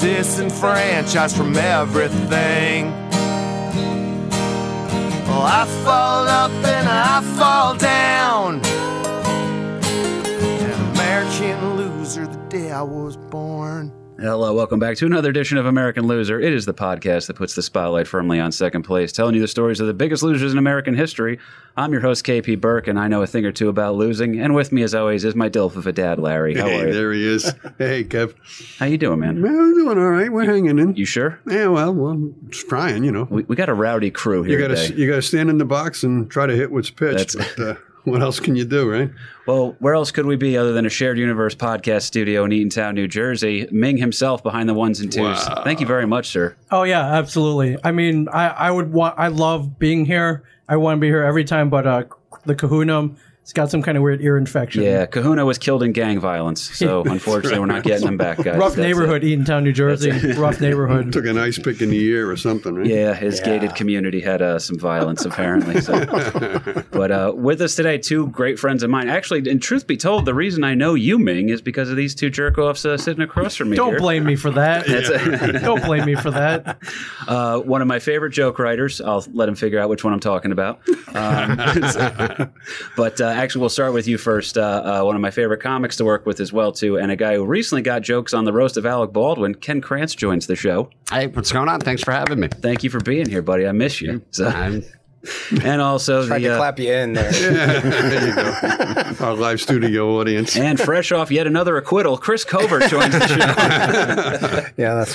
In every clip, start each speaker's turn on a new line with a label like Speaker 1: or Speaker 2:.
Speaker 1: Disenfranchised from everything. Well, I fall up and I fall down. An American loser the day I was born.
Speaker 2: Hello, welcome back to another edition of American Loser. It is the podcast that puts the spotlight firmly on second place, telling you the stories of the biggest losers in American history. I'm your host, KP Burke, and I know a thing or two about losing. And with me, as always, is my dilf of a dad, Larry. How
Speaker 3: Hey,
Speaker 2: are you?
Speaker 3: there he is. Hey, Kev.
Speaker 2: How you doing, man?
Speaker 3: Well, we're doing all right. We're hanging in.
Speaker 2: You sure?
Speaker 3: Yeah, well, well, it's trying, you know.
Speaker 2: We, we got a rowdy crew here
Speaker 3: You got
Speaker 2: today.
Speaker 3: to you got to stand in the box and try to hit what's pitched.
Speaker 2: That's-
Speaker 3: But uh, what else can you do, right?
Speaker 2: Well, where else could we be other than a shared universe podcast studio in Eatontown, New Jersey? Ming himself behind the ones and twos.
Speaker 3: Wow.
Speaker 2: Thank you very much, sir.
Speaker 4: Oh yeah, absolutely. I mean, I, I would want. I love being here. I want to be here every time. But uh, the Kahuna, it's got some kind of weird ear infection.
Speaker 2: Yeah, Kahuna was killed in gang violence, so unfortunately, we're not getting him back, guys.
Speaker 4: Rough
Speaker 2: That's it.
Speaker 4: neighborhood, Eatontown, New Jersey. Rough neighborhood.
Speaker 3: Took an ice pick in the ear or something, right?
Speaker 2: Yeah, his gated community had uh, some violence apparently. So. but uh, with us today, two great friends of mine. Actually, and truth be told, the reason I know you, Ming, is because of these two jerk offs uh, sitting across from me.
Speaker 4: Don't
Speaker 2: here.
Speaker 4: blame me for that. Don't blame me for that.
Speaker 2: Uh, one of my favorite joke writers. I'll let him figure out which one I'm talking about. Um, but uh, actually, we'll start with you first. Uh, uh, one of my favorite comics to work with as well, too, and a guy who recently got jokes on the roast of Alec Baldwin. Ken Krantz joins the show.
Speaker 5: Hey, what's going on? Thanks for having me.
Speaker 2: Thank you for being here, buddy. I miss you. So,
Speaker 5: I'm,
Speaker 2: and also
Speaker 6: Tried
Speaker 2: the
Speaker 6: to
Speaker 2: uh,
Speaker 6: clap you in there.
Speaker 3: there you go. Our live studio audience.
Speaker 2: And fresh off yet another acquittal, Chris Covert joins the show.
Speaker 6: yeah, that's.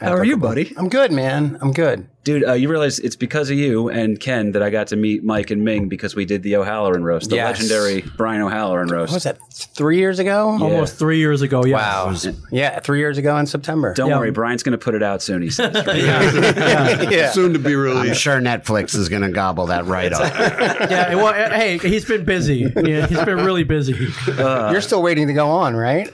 Speaker 2: How are you, buddy?
Speaker 6: I'm good, man. I'm good.
Speaker 2: Dude, uh, you realize it's because of you and Ken that I got to meet Mike and Ming because we did the O'Halloran roast, the
Speaker 6: Yes.
Speaker 2: legendary Brian O'Halloran roast.
Speaker 6: What was that? Three years ago?
Speaker 4: Almost three years ago. Yeah.
Speaker 6: Wow. Yeah, three years ago in September.
Speaker 2: Don't
Speaker 4: Yeah.
Speaker 2: worry, Brian's going to put it out soon, he says.
Speaker 6: yeah.
Speaker 3: Soon to be released.
Speaker 5: I'm sure Netflix is going to gobble that right up.
Speaker 4: Yeah. Well, uh, hey, he's been busy. Yeah, he's been really busy.
Speaker 6: You're still waiting to go on, right?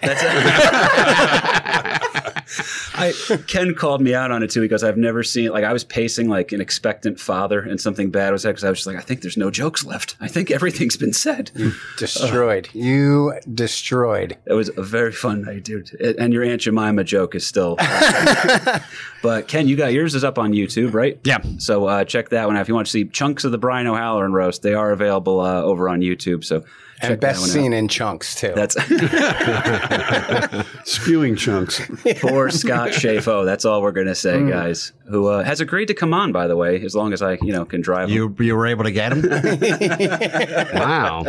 Speaker 2: I, Ken called me out on it too because I've never seen like I was pacing like an expectant father and something bad was said because I was just like I think there's no jokes left. I think everything's been said.
Speaker 6: destroyed. you destroyed.
Speaker 2: It was a very fun night, dude. It- and your Aunt Jemima joke is still. but Ken, you got yours is up on YouTube, right?
Speaker 5: Yeah.
Speaker 2: So uh, check that one out if you want to see chunks of the Brian O'Halloran roast. They are available uh, over on YouTube. So check
Speaker 6: And best
Speaker 2: that one
Speaker 6: scene
Speaker 2: out.
Speaker 6: in chunks, too.
Speaker 2: That's
Speaker 3: Spewing chunks.
Speaker 2: poor Scott Shafo. That's all we're gonna say,
Speaker 6: Mm.
Speaker 2: guys. Who uh, has agreed to come on, by the way, as long as I, you know, can drive. him.
Speaker 5: You you were able to get him? wow.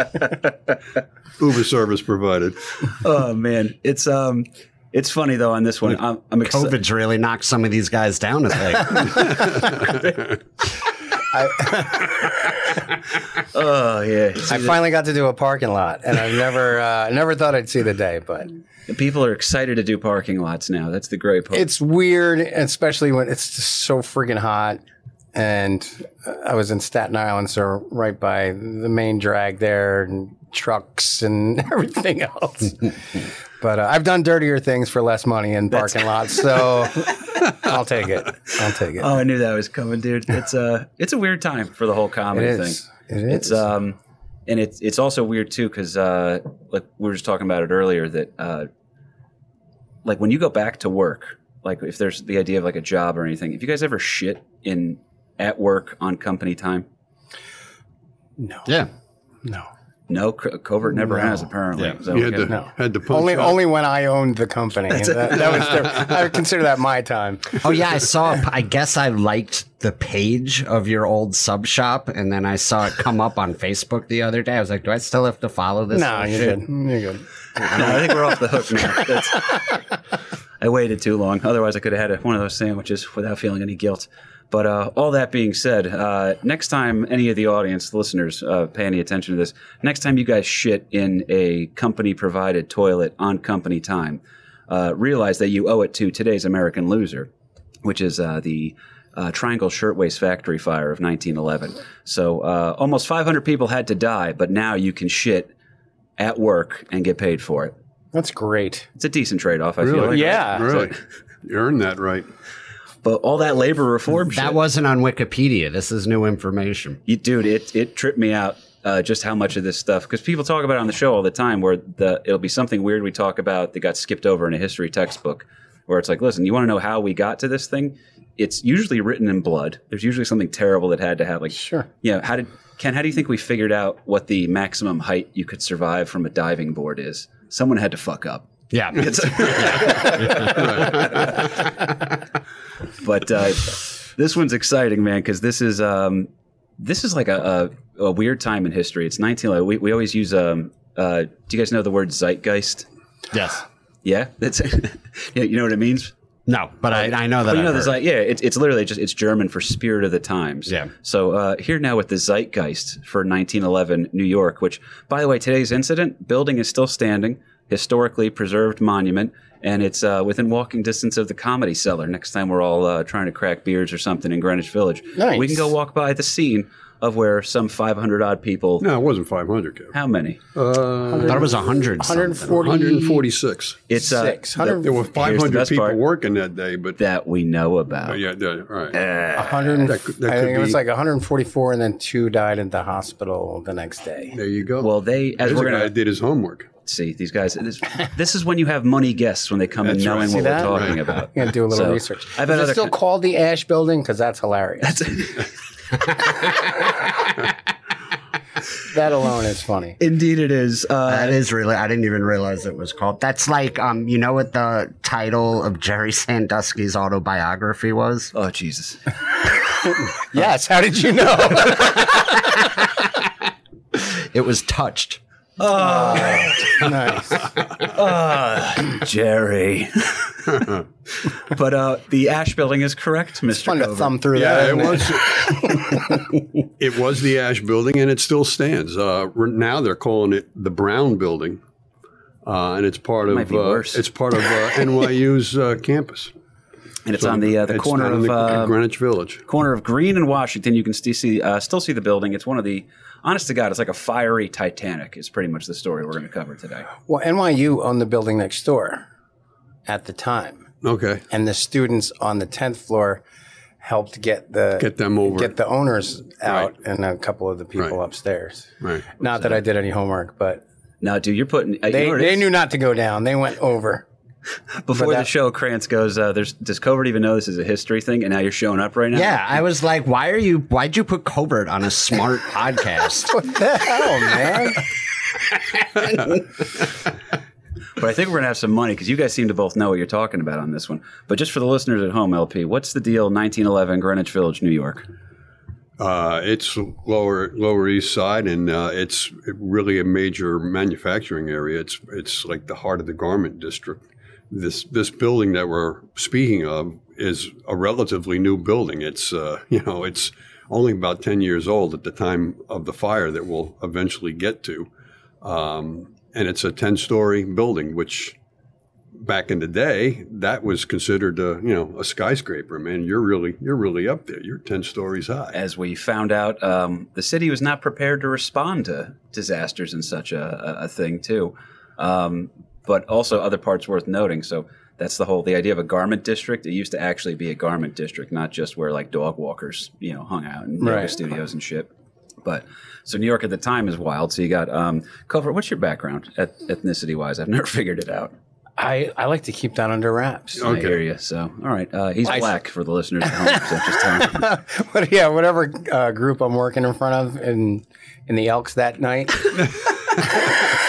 Speaker 3: Uber service provided.
Speaker 2: Oh man, it's um, it's funny though on this one. I'm, I'm excited.
Speaker 5: COVID's really knocked some of these guys down a peg.
Speaker 2: Oh yeah,
Speaker 6: I finally got to do a parking lot, and I never, uh, never thought I'd see the day. But
Speaker 2: people are excited to do parking lots now. That's the great part.
Speaker 6: it's weird, especially when it's just so freaking hot. And I was in Staten Island, so right by the main drag there, and trucks and everything else. But uh, I've done dirtier things for less money in parking lots, so I'll take it. I'll take it.
Speaker 2: Oh, I knew that was coming, dude. It's a it's a weird time for the whole comedy
Speaker 6: is.
Speaker 2: thing.
Speaker 6: It is.
Speaker 2: It's um, and it's it's also weird too because uh, like we were just talking about it earlier that uh, like when you go back to work, like if there's the idea of like a job or anything, if you guys ever shit in at work on company time,
Speaker 6: no,
Speaker 5: Yeah.
Speaker 6: no.
Speaker 2: No, covert never has apparently. So,
Speaker 3: You had
Speaker 2: okay.
Speaker 3: to,
Speaker 6: No.
Speaker 3: had to punch
Speaker 6: Only,
Speaker 3: out.
Speaker 6: only when I owned the company. That, that was the, I would consider that my time.
Speaker 5: Oh yeah, I saw. I guess I liked the page of your old sub shop, and then I saw it come up on Facebook the other day. I was like, do I still have to follow this?
Speaker 6: No, you're
Speaker 5: shit?
Speaker 6: good. You're good.
Speaker 2: No, I think we're off the hook now. That's, I waited too long. Otherwise, I could have had one of those sandwiches without feeling any guilt. But uh, all that being said, uh, next time any of the audience listeners uh, pay any attention to this, next time you guys shit in a company provided toilet on company time, uh, realize that you owe it to today's American loser. which is uh, the uh, Triangle Shirtwaist Factory fire of 1911. So uh, almost 500 people had to die, but now you can shit at work and get paid for it.
Speaker 6: That's great.
Speaker 2: It's a decent trade off, I feel like.
Speaker 6: Yeah.
Speaker 3: Really? You earned that right.
Speaker 2: But all that labor reform shit.
Speaker 5: That wasn't on Wikipedia. This is new information.
Speaker 2: You, dude, it it tripped me out uh, just how much of this stuff because people talk about it on the show all the time where the it'll be something weird we talk about that got skipped over in a history textbook where it's like, listen, you want to know how we got to this thing? It's usually written in blood. There's usually something terrible that had to have like,
Speaker 6: Sure.
Speaker 2: yeah. How did Ken? How do you think we figured out what the maximum height you could survive from a diving board is? Someone had to fuck up.
Speaker 5: Yeah.
Speaker 2: but uh, this one's exciting, man, because this is um, this is like a, a, a weird time in history. It's 19. We, we always use um, uh, do you guys know the word zeitgeist?
Speaker 5: yes.
Speaker 2: Yeah, that's yeah. You know what it means?
Speaker 5: No, but I, I know that.
Speaker 2: Well, you know, the
Speaker 5: heard.
Speaker 2: zeit, yeah, it's, it's literally just it's German for spirit of the times.
Speaker 5: Yeah.
Speaker 2: So uh, here now with the zeitgeist for 1911 New York, which by the way, today's incident building is still standing, historically preserved monument, and it's uh, within walking distance of the Comedy Cellar. Next time we're all uh, trying to crack beers or something in Greenwich Village,
Speaker 6: Nice.
Speaker 2: we can go walk by the scene of where some 500 odd people.
Speaker 3: No, it wasn't 500, Kev.
Speaker 2: How many?
Speaker 3: Uh,
Speaker 5: I thought it was 100.
Speaker 6: 140
Speaker 3: 146.
Speaker 2: It's uh,
Speaker 6: Six.
Speaker 2: the-
Speaker 3: There were
Speaker 2: Here's the
Speaker 3: 500 people
Speaker 2: part.
Speaker 3: working that day, but
Speaker 2: that we know about.
Speaker 3: yeah, yeah, right.
Speaker 6: 100
Speaker 3: That could- that
Speaker 6: I
Speaker 3: could
Speaker 6: think it was like 144, and then two died at the hospital the next day.
Speaker 3: there you go.
Speaker 2: Well, they as
Speaker 3: There's
Speaker 2: we're gonna
Speaker 3: that did his homework.
Speaker 2: See these guys. This, this is when you have money guests when they come in
Speaker 3: That's right.
Speaker 2: knowing
Speaker 3: See
Speaker 2: what
Speaker 6: that?
Speaker 2: we're talking
Speaker 3: Right.
Speaker 2: about.
Speaker 6: I'm gonna do a little
Speaker 2: So,
Speaker 6: research.
Speaker 2: I've
Speaker 6: Is it still
Speaker 2: con-
Speaker 6: called the Asch Building? Because that's hilarious. that alone is funny.
Speaker 2: Indeed, it is. Uh,
Speaker 5: That is really. I didn't even realize it was called. That's like, um, you know what the title of Jerry Sandusky's autobiography was?
Speaker 2: oh Jesus!
Speaker 6: Yes. How did you know?
Speaker 5: It was Touched.
Speaker 6: nice.
Speaker 2: Jerry. but uh, the Asch Building is correct, Mr.
Speaker 6: Fun to thumb through
Speaker 3: Yeah,
Speaker 6: that.
Speaker 3: it
Speaker 6: isn't
Speaker 3: was. it was the Asch Building, and it still stands. Uh, now they're calling it the Brown Building, uh, and it's part
Speaker 2: Might
Speaker 3: of uh, it's part of uh, NYU's uh, campus.
Speaker 2: and it's on the uh, the
Speaker 3: It's
Speaker 2: corner of
Speaker 3: the,
Speaker 2: uh,
Speaker 3: Greenwich Village.
Speaker 2: corner of Greene and Washington. You can still see uh, still see the building. It's one of the honest to God, it's like a fiery Titanic. Is pretty much the story we're going to cover today.
Speaker 6: Well, NYU owned the building next door at the time,
Speaker 3: Okay,
Speaker 6: and the students on the tenth floor helped get the
Speaker 3: get them over.
Speaker 6: get the owners out and a couple of the people
Speaker 3: Right.
Speaker 6: upstairs.
Speaker 3: right.
Speaker 6: Not that I did any homework, but
Speaker 2: Now, dude, you're putting. Uh, you
Speaker 6: they
Speaker 2: know
Speaker 6: they knew not to go down. They went over.
Speaker 2: before
Speaker 6: but
Speaker 2: the show. Krantz goes, uh, "There's does Covert even know this is a history thing?" And now you're showing up right now.
Speaker 5: Yeah, I was like, why are you? Why'd you put Covert on a smart podcast?
Speaker 6: What the hell, man?
Speaker 2: But I think we're gonna have some money because you guys seem to both know what you're talking about on this one. But just for the listeners at home, LP, what's the deal? 1911, Greenwich Village, New York.
Speaker 3: Uh, it's lower Lower East Side, and uh, it's really a major manufacturing area. It's it's like the heart of the garment district. This this building that we're speaking of is a relatively new building. It's uh, you know it's only about ten years old at the time of the fire that we'll eventually get to, um, and it's a ten story building, which back in the day that was considered a you know a skyscraper. Man, you're really you're really up there. You're ten stories high.
Speaker 2: As we found out, um, the city was not prepared to respond to disasters and such a, a, thing too. Um, but also other parts worth noting. So that's the whole the idea of a garment district. It used to actually be a garment district, not just where like dog walkers, you know, hung out in yoga
Speaker 6: Right.
Speaker 2: studios and shit. But so New York at the time is wild. So you got um, Cover. What's your background et- ethnicity wise? I've never figured it out.
Speaker 6: I, I like to keep that under wraps.
Speaker 2: I hear you. So all right, uh, he's black for the listeners at home. So just tell.
Speaker 6: But yeah, whatever uh, group I'm working in front of in in the Elks that night,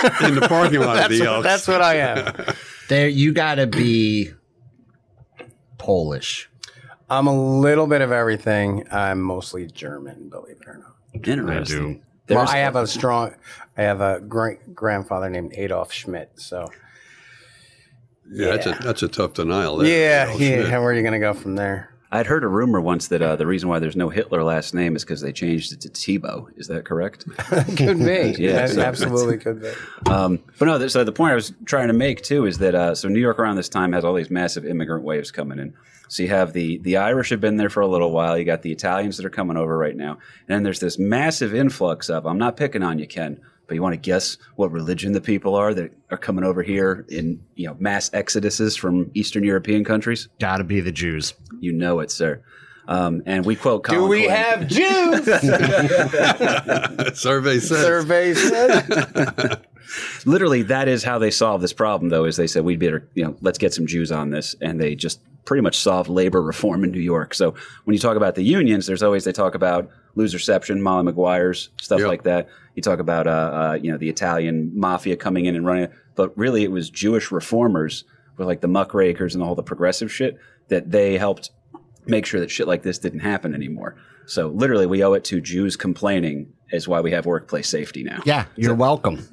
Speaker 3: in the parking lot of
Speaker 6: that's,
Speaker 3: the
Speaker 6: what,
Speaker 3: Elks.
Speaker 6: that's what I am.
Speaker 5: there, you gotta be Polish.
Speaker 6: I'm a little bit of everything. I'm mostly German, believe it or not.
Speaker 2: Interesting.
Speaker 6: Well,
Speaker 2: There's-
Speaker 6: I have a strong, I have a great grandfather named Adolf Schmidt. So
Speaker 3: yeah, that's a that's a tough denial. There,
Speaker 6: yeah,
Speaker 3: you know,
Speaker 6: yeah. Where are you going to go from there?
Speaker 2: I'd heard a rumor once that uh, the reason why there's no Hitler last name is because they changed it to Tebow. Is that correct?
Speaker 6: could be.
Speaker 2: Yeah, so-
Speaker 6: absolutely could be.
Speaker 2: Um, but no, so the point I was trying to make too is that uh, so New York around this time has all these massive immigrant waves coming in. So you have the the Irish have been there for a little while. You got the Italians that are coming over right now, and then there's this massive influx of. I'm not picking on you, Ken, but you want to guess what religion the people are that are coming over here in you know mass exoduses from Eastern European countries.
Speaker 5: Gotta be the Jews.
Speaker 2: You know it, sir. Um, and we quote.
Speaker 6: Do we
Speaker 2: Quinn.
Speaker 6: have Jews?
Speaker 3: Survey says.
Speaker 6: Survey said.
Speaker 2: literally that is how they solved this problem though is they said we'd better you know let's get some jews on this and they just pretty much solved labor reform in new york so when you talk about the unions there's always they talk about loserception molly maguires stuff
Speaker 3: Yep.
Speaker 2: like that you talk about uh, uh, you know the italian mafia coming in and running it but really it was jewish reformers with like the muckrakers and all the progressive shit that they helped make sure that shit like this didn't happen anymore so literally we owe it to jews complaining is why we have workplace safety now
Speaker 5: Yeah, you're welcome.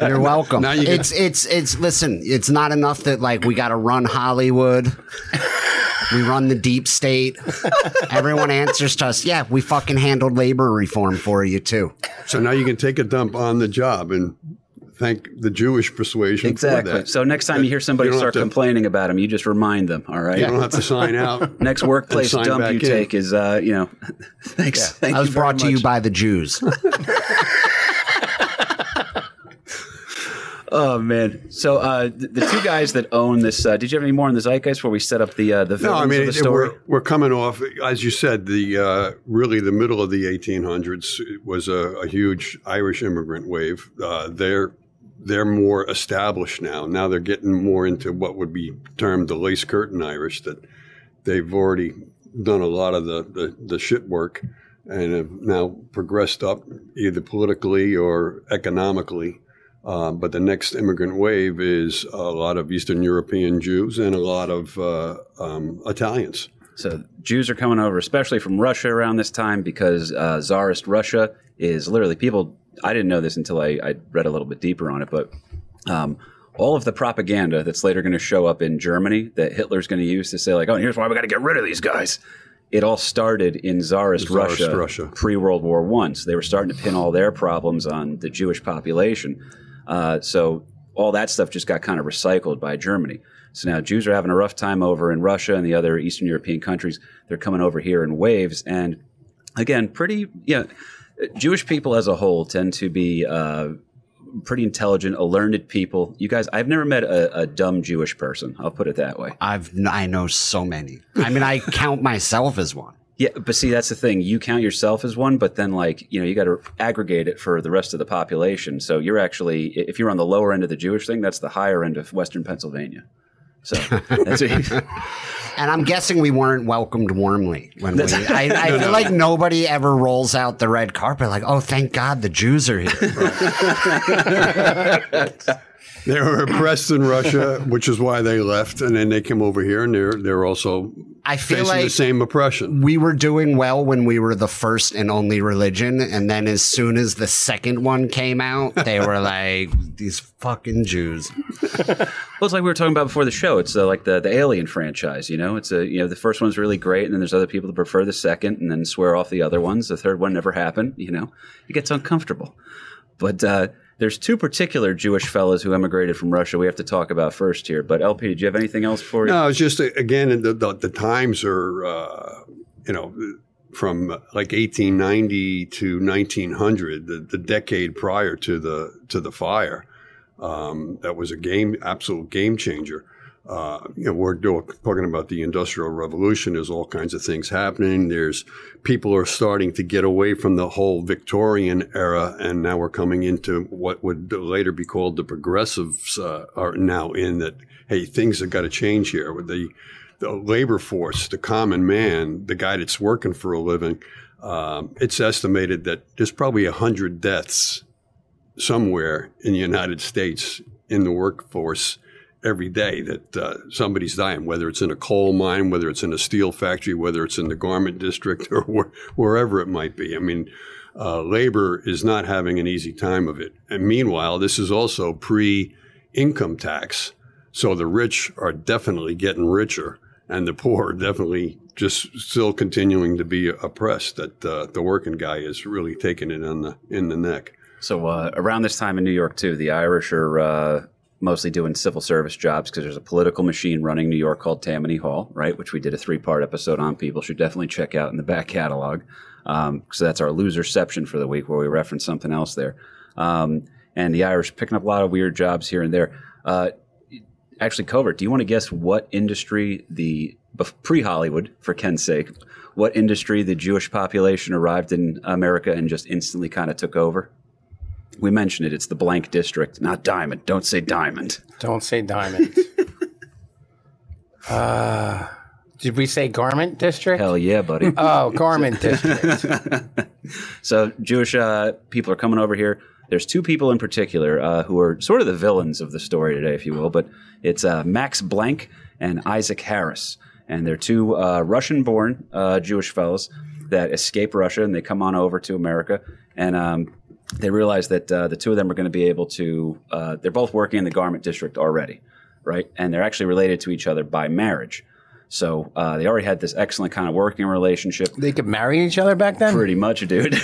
Speaker 5: you're welcome.
Speaker 3: Now you
Speaker 5: it's it's it's listen, it's not enough that like we got to run Hollywood. We run the deep state. Everyone answers to us. Yeah, we fucking handled labor reform for you too.
Speaker 3: So now you can take a dump on the job and thank the Jewish persuasion
Speaker 2: Exactly.
Speaker 3: for that.
Speaker 2: So next time you hear somebody
Speaker 3: You
Speaker 2: start
Speaker 3: to-
Speaker 2: complaining about them, you just remind them. All right.
Speaker 3: you don't have to sign out.
Speaker 2: Next workplace dump you
Speaker 3: in.
Speaker 2: take is, uh, you know, thanks. Thank
Speaker 5: I was
Speaker 2: you very
Speaker 5: brought to you by the Jews.
Speaker 2: Oh man. So uh, the, the two guys that own this. Uh, did you have any more on the zeitgeist before we set up the uh, the
Speaker 3: No, I mean
Speaker 2: of the
Speaker 3: it- we're, we're coming off, as you said, the uh, really the middle of the 1800s was a, a huge Irish immigrant wave. Uh, they're they're more established now. Now they're getting more into what would be termed the lace curtain Irish. That they've already done a lot of the the, the shit work and have now progressed up either politically or economically. Uh, but the next immigrant wave is a lot of Eastern European Jews and a lot of uh, um, Italians.
Speaker 2: So Jews are coming over, especially from Russia around this time, because uh, Tsarist Russia is literally people. I didn't know this until I, I read a little bit deeper on it, but um, all of the propaganda that's later going to show up in Germany that Hitler's going to use to say like, "Oh, here's why we got to get rid of these guys." It all started in Tsarist,
Speaker 3: Tsarist
Speaker 2: Russia,
Speaker 3: Russia.
Speaker 2: pre World War One. So they were starting to pin all their problems on the Jewish population. Uh, so all that stuff just got kind of recycled by Germany. So now Jews are having a rough time over in Russia and the other Eastern European countries. They're coming over here in waves, and again, pretty yeah. Jewish people as a whole tend to be uh, pretty intelligent, a learned people. You guys, I've never met a, a dumb Jewish person. I'll put it that way.
Speaker 5: I've I know so many. I mean, I count myself as one.
Speaker 2: Yeah, but see, that's the thing. You count yourself as one, but then, like, you know, you got to aggregate it for the rest of the population. So you're actually, if you're on the lower end of the Jewish thing, that's the higher end of Western Pennsylvania. So that's what
Speaker 5: And I'm guessing we weren't welcomed warmly when we. I, I feel like nobody ever rolls out the red carpet like, "Oh, thank God the Jews are here."
Speaker 3: They were oppressed in Russia, which is why they left, and then they came over here, and they're they're also
Speaker 5: I feel
Speaker 3: facing the same oppression.
Speaker 5: we were doing well when we were the first and only religion, and then as soon as the second one came out, they were like, "These fucking Jews."
Speaker 2: well, it's like we were talking about before the show. It's uh, like the, the Alien franchise, you know? It's a, you know, the first one's really great, and then there's other people that prefer the second and then swear off the other ones. The third one never happened, you know? It gets uncomfortable. But, uh, there's two particular Jewish fellows who emigrated from Russia we have to talk about first here. But LP, did you have anything else for you?
Speaker 3: No, it's just again the the, the times are uh, you know from like 1890 to 1900, the, the decade prior to the to the fire. Um, that was a game, absolute game changer. Uh, you know, we're talking about the industrial revolution. There's all kinds of things happening. There's people are starting to get away from the whole Victorian era, and now we're coming into what would later be called the progressives uh, are now in that. Hey, things have got to change here. With the the labor force, the common man, the guy that's working for a living, um, it's estimated that there's probably a hundred deaths somewhere in the United States in the workforce every day that uh, somebody's dying, whether it's in a coal mine, whether it's in a steel factory, whether it's in the garment district, or where, wherever it might be. I mean, uh, labor is not having an easy time of it. And meanwhile, this is also pre income tax. So the rich are definitely getting richer. and the poor are definitely just still continuing to be oppressed. That uh, the working guy is really taking it on the in the neck.
Speaker 2: So uh, around this time in New York too, the Irish are uh, mostly doing civil service jobs because there's a political machine running New York called Tammany Hall, right? Which we did a three part episode on. People should definitely check out in the back catalog. Um, so that's our loserception for the week, where we reference something else there. Um, and the Irish picking up a lot of weird jobs here and there. Uh, actually, Covert, do you want to guess what industry the pre Hollywood, for Ken's sake, what industry the Jewish population arrived in America and just instantly kind of took over? We mentioned it. It's the blank district, not diamond. Don't say diamond.
Speaker 6: Don't say diamond. uh, did we say garment district?
Speaker 2: Hell yeah, buddy.
Speaker 6: Oh, garment district.
Speaker 2: so Jewish uh, people are coming over here. There's two people in particular uh, who are sort of the villains of the story today, if you will. But it's uh, Max Blanck and Isaac Harris, and they're two uh, Russian-born uh, Jewish fellows that escape Russia and they come on over to America. And um, they realize that uh, the two of them are going to be able to. Uh, they're both working in the garment district already, right? And they're actually related to each other by marriage. So uh, they already had this excellent kind of working relationship.
Speaker 6: they could marry each other back then?
Speaker 2: Pretty much, dude.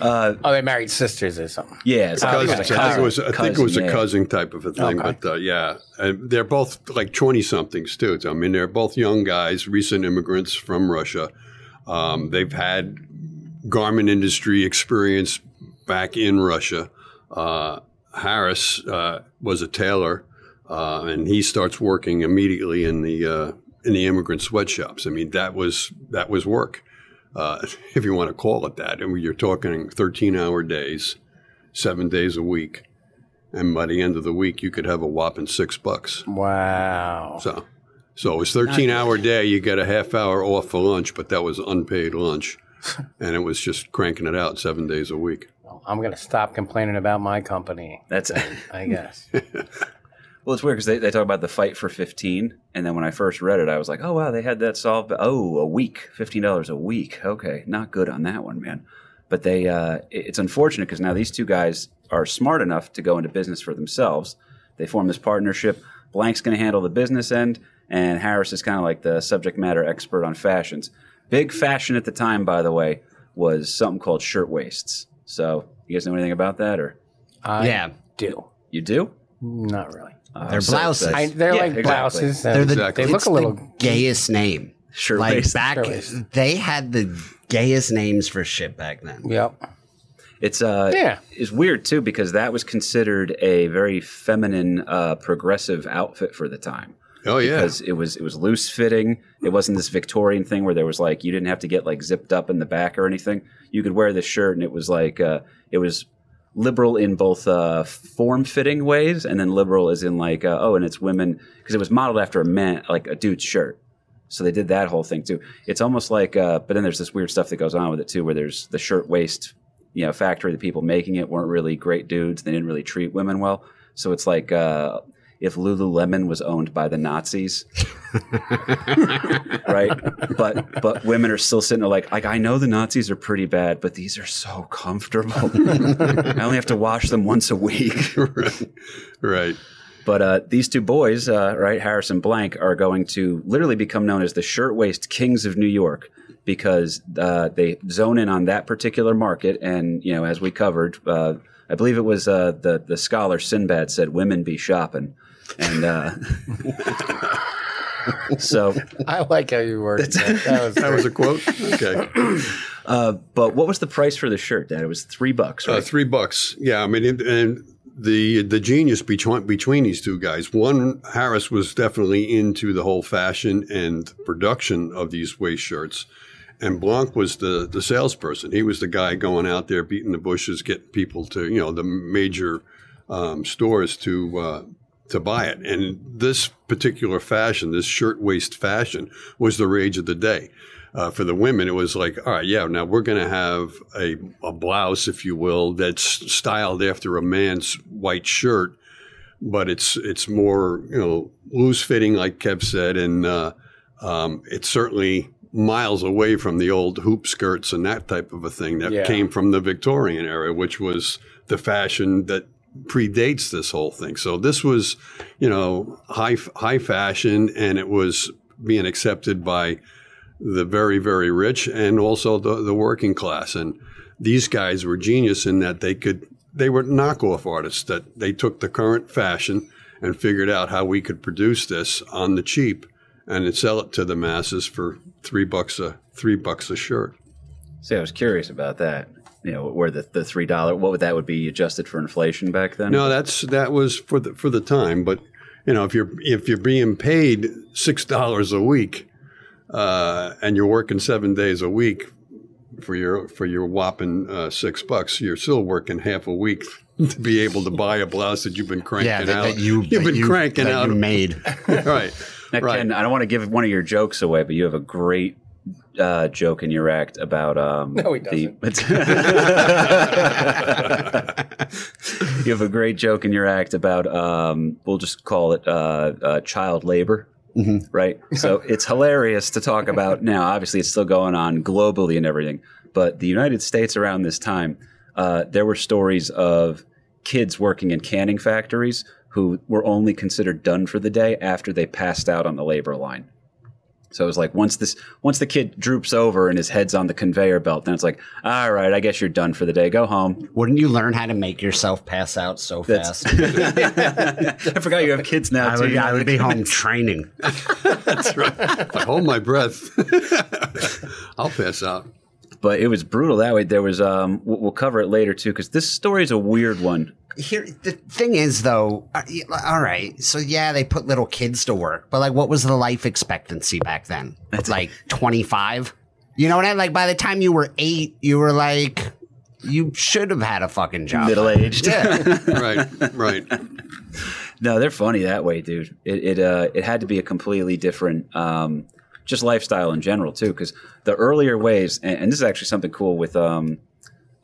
Speaker 6: oh, they married sisters or something.
Speaker 2: yeah, so
Speaker 3: Cousin-
Speaker 2: it was a
Speaker 3: I think it was,
Speaker 2: cousin-
Speaker 3: I think it was a
Speaker 2: yeah.
Speaker 3: cousin type of a thing,
Speaker 6: Okay.
Speaker 3: but uh, yeah, and they're both like twenty somethings too. I mean, they're both young guys, recent immigrants from Russia. Um, they've had garment industry experience back in Russia. Uh, Harris uh, was a tailor, uh, and he starts working immediately in the uh, in the immigrant sweatshops. I mean, that was that was work, uh, if you want to call it that. And you're talking thirteen hour days, seven days a week, and by the end of the week, you could have a whopping six bucks.
Speaker 6: Wow.
Speaker 3: So, so it was 13 hour day. You get a half hour off for lunch, but that was unpaid lunch. and it was just cranking it out seven days a week.
Speaker 6: Well, I'm going to stop complaining about my company,
Speaker 2: That's it.
Speaker 6: I guess.
Speaker 2: well, it's weird because they, they talk about the fight for fifteen, and then when I first read it, I was like, oh wow, they had that solved. Oh, a week, fifteen dollars a week. Okay, not good on that one, man. But they, uh, it's unfortunate because now these two guys are smart enough to go into business for themselves. They form this partnership. Blanck's going to handle the business end, and Harris is kind of like the subject matter expert on fashions. Big fashion at the time, by the way, was something called shirt waists. So, you guys know anything about that, or
Speaker 6: I
Speaker 5: Yeah.
Speaker 6: do.
Speaker 2: you do?
Speaker 6: Not really.
Speaker 2: Uh,
Speaker 5: They're
Speaker 2: so
Speaker 5: blouses.
Speaker 6: I, they're
Speaker 2: Yeah,
Speaker 6: like
Speaker 2: exactly.
Speaker 6: blouses.
Speaker 5: They're the,
Speaker 3: Exactly.
Speaker 6: They look
Speaker 5: it's
Speaker 6: a little.
Speaker 5: the gayest name.
Speaker 2: Shirt
Speaker 5: Like
Speaker 2: waist.
Speaker 5: back,
Speaker 6: waist.
Speaker 5: they had the gayest names for shit back then.
Speaker 6: Yep.
Speaker 2: It's uh,
Speaker 6: Yeah.
Speaker 2: it's weird too because that was considered a very feminine, uh, progressive outfit for the time.
Speaker 3: Oh, yeah.
Speaker 2: because it was it was loose fitting. It wasn't this Victorian thing where there was like you didn't have to get like zipped up in the back or anything. You could wear this shirt and it was like uh, it was liberal in both uh, form fitting ways and then liberal as in like uh, oh and it's women because it was modeled after a man like a dude's shirt. So they did that whole thing too. It's almost like, uh, but then there's this weird stuff that goes on with it too, where there's the shirt waist, you know, factory. The people making it weren't really great dudes. They didn't really treat women well. So it's like uh, if Lululemon was owned by the Nazis, right? But but women are still sitting there like like I know the Nazis are pretty bad, but these are so comfortable. I only have to wash them once a week.
Speaker 3: right. right.
Speaker 2: But uh, these two boys, uh, right, Harris and Blanck, are going to literally become known as the shirtwaist kings of New York because uh, they zone in on that particular market. And you know, as we covered, uh, I believe it was uh, the the scholar Sinbad said, "Women be shopping," and uh, so.
Speaker 6: I like how you worded that. That was,
Speaker 3: That was a quote? Okay.
Speaker 2: Uh, but what was the price for the shirt? Dad, it was three bucks,
Speaker 3: Uh,
Speaker 2: right?
Speaker 3: three bucks. Yeah, I mean, and- and the the genius between between these two guys. One, Harris was definitely into the whole fashion and production of these waist shirts, and Blanck was the the salesperson. He was the guy going out there beating the bushes, getting people to you know the major um, stores to. Uh, to buy it, and this particular fashion, this shirtwaist fashion, was the rage of the day. Uh, for the women, it was like, all right, yeah, now we're going to have a, a blouse, if you will, that's styled after a man's white shirt, but it's it's more you know loose fitting, like Kev said, and uh, um, it's certainly miles away from the old hoop skirts and that type of a thing that
Speaker 6: Yeah.
Speaker 3: came from the Victorian era, which was the fashion that predates this whole thing. So this was, you know, high high fashion, and it was being accepted by the very very rich and also the the working class. And these guys were genius in that they could they were knockoff artists that they took the current fashion and figured out how we could produce this on the cheap and sell it to the masses for three bucks a three bucks a shirt.
Speaker 2: See, I was curious about that. You know, where the, the three dollar what would that would be adjusted for inflation back then?
Speaker 3: No, that's that was for the for the time, but you know if you're if you're being paid six dollars a week uh, and you're working seven days a week for your for your whopping uh, six bucks, you're still working half a week to be able to buy a blouse that you've been cranking
Speaker 5: Yeah, that,
Speaker 3: out.
Speaker 5: that you
Speaker 3: have been
Speaker 5: you,
Speaker 3: cranking
Speaker 5: that
Speaker 3: out.
Speaker 5: You made.
Speaker 3: right.
Speaker 2: Now,
Speaker 3: right.
Speaker 2: Ken, I don't want to give one of your jokes away, but you have a great uh, joke in your act about um,
Speaker 6: No, he
Speaker 2: the- you have a great joke in your act about um, we'll just call it uh, uh, child labor. Right. So it's hilarious to talk about now. Obviously, it's still going on globally and everything. But the United States around this time, uh, there were stories of kids working in canning factories who were only considered done for the day after they passed out on the labor line. So it was like once this once the kid droops over and his head's on the conveyor belt, then it's like, all right, I guess you're done for the day. Go home.
Speaker 5: Wouldn't you learn how to make yourself pass out so
Speaker 2: That's-
Speaker 5: fast?
Speaker 2: I forgot you have kids now
Speaker 5: I
Speaker 2: too.
Speaker 5: would,
Speaker 2: You're
Speaker 5: I
Speaker 2: not
Speaker 5: would be
Speaker 2: gonna-
Speaker 5: home training.
Speaker 3: I hold my breath. I'll pass out.
Speaker 2: But it was brutal that way. There was um, we'll, we'll cover it later too because this story is a weird one.
Speaker 5: Here, the thing is, though, uh, all right. So yeah, they put little kids to work, but like, what was the life expectancy back then? It's like twenty five. You know what I mean? Like by the time you were eight, you were like, you should have had a fucking job.
Speaker 2: Middle aged.
Speaker 5: Yeah.
Speaker 3: Right. Right.
Speaker 2: No, they're funny that way, dude. It it uh, it had to be a completely different um, just lifestyle in general too, because the earlier ways, and, and this is actually something cool with um,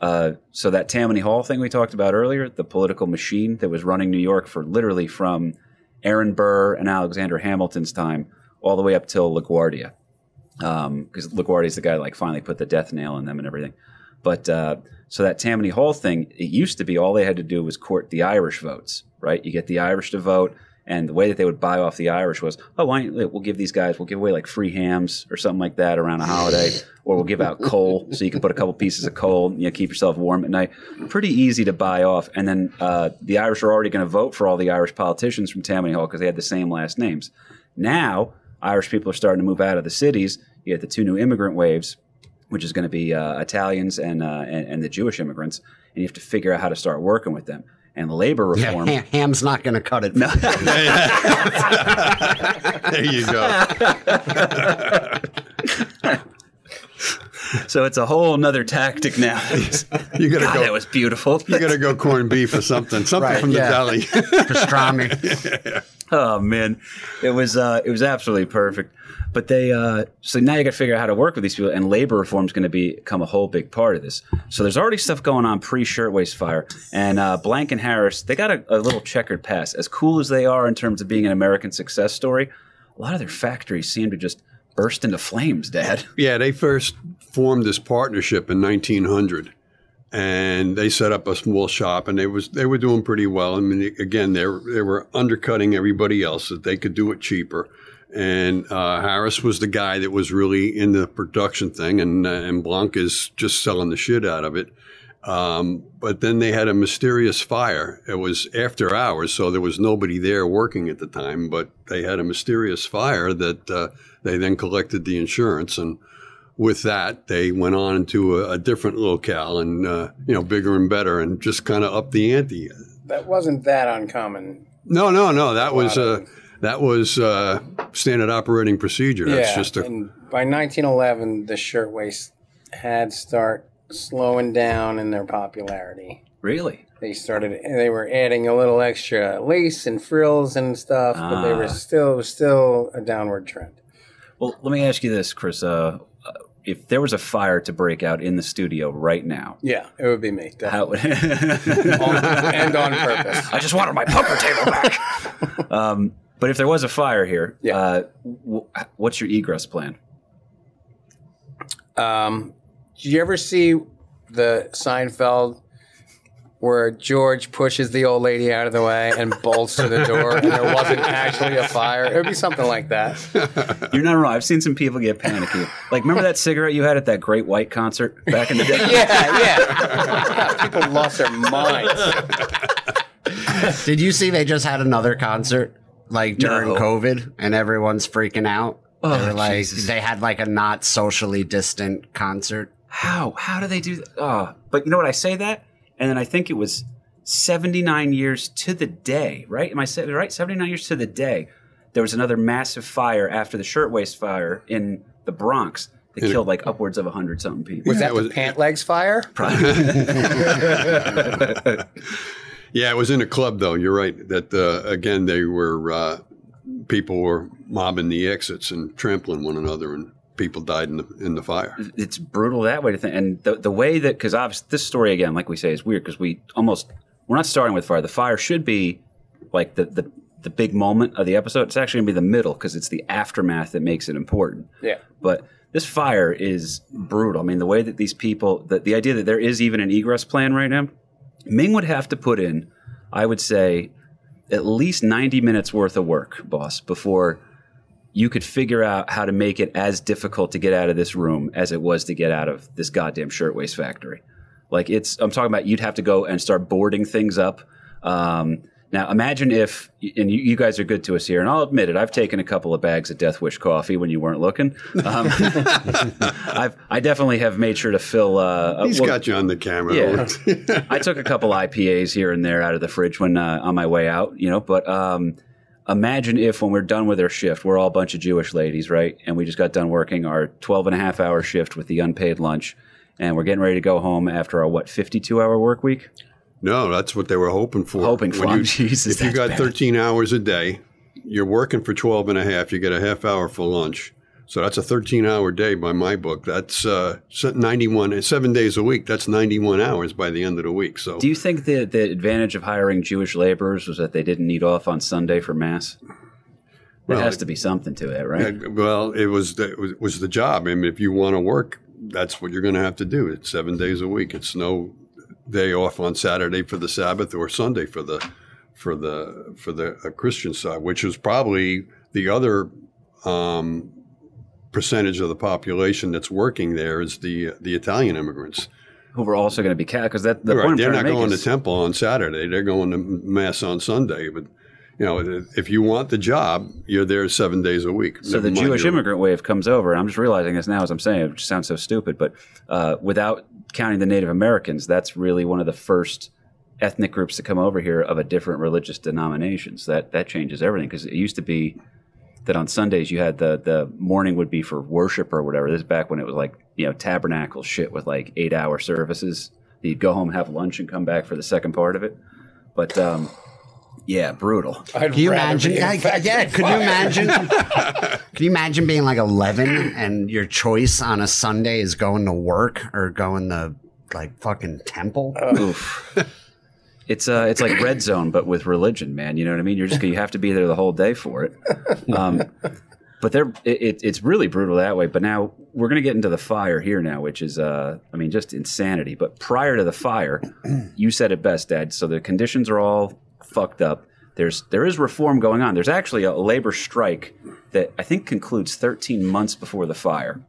Speaker 2: uh, so that Tammany Hall thing we talked about earlier, the political machine that was running New York for literally from Aaron Burr and Alexander Hamilton's time all the way up till LaGuardia, because LaGuardia is the guy that like finally put the death nail in them and everything. But uh, so that Tammany Hall thing, it used to be all they had to do was court the Irish votes, right? You get the Irish to vote, and the way that they would buy off the Irish was, oh, why don't, we'll give these guys, we'll give away like free hams or something like that around a holiday, or we'll give out coal so you can put a couple pieces of coal, you know, keep yourself warm at night. Pretty easy to buy off, and then uh, the Irish are already going to vote for all the Irish politicians from Tammany Hall because they had the same last names. Now, Irish people are starting to move out of the cities. You get the two new immigrant waves which is going to be uh, Italians and, uh, and and the Jewish immigrants, and you have to figure out how to start working with them. And labor
Speaker 5: Yeah,
Speaker 2: reform.
Speaker 5: Ham- Ham's not going to cut it.
Speaker 3: There you go.
Speaker 2: So it's a whole nother tactic now.
Speaker 3: You gotta
Speaker 2: God,
Speaker 3: go.
Speaker 2: that was beautiful.
Speaker 3: you gotta go corned beef or something. Something
Speaker 5: Right,
Speaker 3: from the
Speaker 5: yeah.
Speaker 3: deli.
Speaker 5: Pastrami.
Speaker 2: Oh man, it was uh, it was absolutely perfect. But they uh, so now you got to figure out how to work with these people, and labor reform is going to become a whole big part of this. So there's already stuff going on pre Shirtwaist Fire, and uh, Blanck and Harris they got a, a little checkered past. As cool as they are in terms of being an American success story, a lot of their factories seem to just burst into flames. Dad,
Speaker 3: Yeah, they first formed this partnership in 1900, and they set up a small shop, and they was they were doing pretty well. I mean, again, they they were undercutting everybody else that they could do it cheaper. And uh, Harris was the guy that was really in the production thing, and uh, and Blanck is just selling the shit out of it. Um, but then they had a mysterious fire. It was after hours, so there was nobody there working at the time. But they had a mysterious fire that uh, they then collected the insurance, and with that, they went on into a, a different locale and uh, you know bigger and better, and just kind of up the ante.
Speaker 6: That wasn't that uncommon.
Speaker 3: No, no, no. That was uh, that was uh, standard operating procedure. That's
Speaker 6: yeah,
Speaker 3: just a
Speaker 6: and by 1911, the shirtwaist had start slowing down in their popularity.
Speaker 2: really?
Speaker 6: They started. They were adding a little extra lace and frills and stuff, but they
Speaker 2: Ah.
Speaker 6: were still still a downward trend.
Speaker 2: Well, let me ask you this, Chris. Uh, uh, if there was a fire to break out in the studio right now,
Speaker 6: Yeah, it would be me.
Speaker 2: how would
Speaker 6: on, and on purpose.
Speaker 2: I just wanted my poker table back. um, but if there was a fire here,
Speaker 6: Yeah.
Speaker 2: uh, w- what's your egress plan?
Speaker 6: Um, did you ever see the Seinfeld where George pushes the old lady out of the way and bolts to the door, and there wasn't actually a fire. It would be something like that.
Speaker 2: You're not wrong. I've seen some people get panicky. Like, remember that cigarette you had at that Great White concert back in the day?
Speaker 6: Yeah, yeah. People lost their minds.
Speaker 5: Did you see they just had another concert like during
Speaker 2: No.
Speaker 5: COVID and everyone's freaking out? Oh, they
Speaker 2: Oh,
Speaker 5: were like
Speaker 2: Jesus.
Speaker 5: they had like a not socially distant concert.
Speaker 2: How? How do they do that? Oh, uh, but you know what? I say that, and then I think it was 79 years to the day, right? Am I saying right? 79 years to the day. There was another massive fire after the shirtwaist fire in the Bronx that
Speaker 3: In
Speaker 2: killed like upwards of 100 something people.
Speaker 6: Was
Speaker 3: Yeah,
Speaker 6: that
Speaker 3: it
Speaker 6: the
Speaker 3: was-
Speaker 6: pant legs fire?
Speaker 3: Yeah, it was in a club though. You're right. That uh, again, they were uh, people were mobbing the exits and trampling one another, and people died in the in the fire.
Speaker 2: it's brutal that way to think. And the the way that because obviously this story again, like we say, is weird because we almost we're not starting with fire. The fire should be like the the the big moment of the episode. It's actually gonna be the middle because it's the aftermath that makes it important.
Speaker 6: Yeah.
Speaker 2: But this fire is brutal. I mean, the way that these people, the, the idea that there is even an egress plan right now, Ming would have to put in, I would say, at least 90 minutes worth of work, boss, before you could figure out how to make it as difficult to get out of this room as it was to get out of this goddamn shirtwaist factory. Like it's, I'm talking about you'd have to go and start boarding things up. Um, now imagine if, and you, you guys are good to us here, and I'll admit it, I've taken a couple of bags of Death Wish coffee when you weren't looking. Um, I've, I definitely have made sure to fill. Uh,
Speaker 3: He's
Speaker 2: well,
Speaker 3: got you on the camera.
Speaker 2: Yeah. I took a couple IPAs here and there out of the fridge when uh, on my way out, you know. But um, imagine if when we're done with our shift, we're all a bunch of Jewish ladies, right? And we just got done working our 12 and a half hour shift with the unpaid lunch. And we're getting ready to go home after our, what, 52 hour work week?
Speaker 3: No, that's what they were hoping for.
Speaker 2: Hoping for.
Speaker 3: You,
Speaker 2: Jesus,
Speaker 3: if you got
Speaker 2: bad.
Speaker 3: 13 hours a day, you're working for 12 and a half, you get a half hour for lunch. So that's a 13 hour day by my book. That's uh, 91, seven days a week. That's 91 hours by the end of the week. So
Speaker 2: Do you think that the advantage of hiring Jewish laborers was that they didn't need off on Sunday for Mass? There
Speaker 3: Well,
Speaker 2: has to be something to it, right?
Speaker 3: Uh, well, it was the, it was, was the job. I mean, if you want to work, that's what you're going to have to do. It's seven days a week. It's no day off on Saturday for the Sabbath or Sunday for the for the for the uh, Christian side, which is probably the other um, percentage of the population that's working there is the the Italian immigrants.
Speaker 2: Who were also going to be cat because that the
Speaker 3: Right,
Speaker 2: point
Speaker 3: they're not
Speaker 2: to
Speaker 3: going
Speaker 2: is,
Speaker 3: to temple on Saturday. They're going to mass on Sunday. But you know, if you want the job, you're there seven days a week.
Speaker 2: So
Speaker 3: Never
Speaker 2: the Jewish immigrant wave comes over, and I'm just realizing this now as I'm saying it, which sounds so stupid, but uh, without counting the Native Americans, that's really one of the first ethnic groups to come over here of a different religious denominations. That that changes everything because it used to be that on Sundays you had the the morning would be for worship or whatever. This is back when it was like you know tabernacle shit with like eight hour services. You'd go home, have lunch, and come back for the second part of it. But um, yeah, brutal.
Speaker 6: I'd
Speaker 5: Can you imagine?
Speaker 6: be
Speaker 5: Yeah,
Speaker 6: infected
Speaker 5: yeah, could you imagine? Can you imagine being like 11 and your choice on a Sunday is going to work or going to like fucking temple?
Speaker 2: Oof. It's uh, it's like red zone, but with religion, man. You know what I mean? You're just you have to be there the whole day for it. Um, but they're it, it, it's really brutal that way. But now we're gonna get into the fire here now, which is uh, I mean, just insanity. But prior to the fire, you said it best, Dad. So the conditions are all fucked up. There's there is reform going on. There's actually a labor strike that I think concludes 13 months before the fire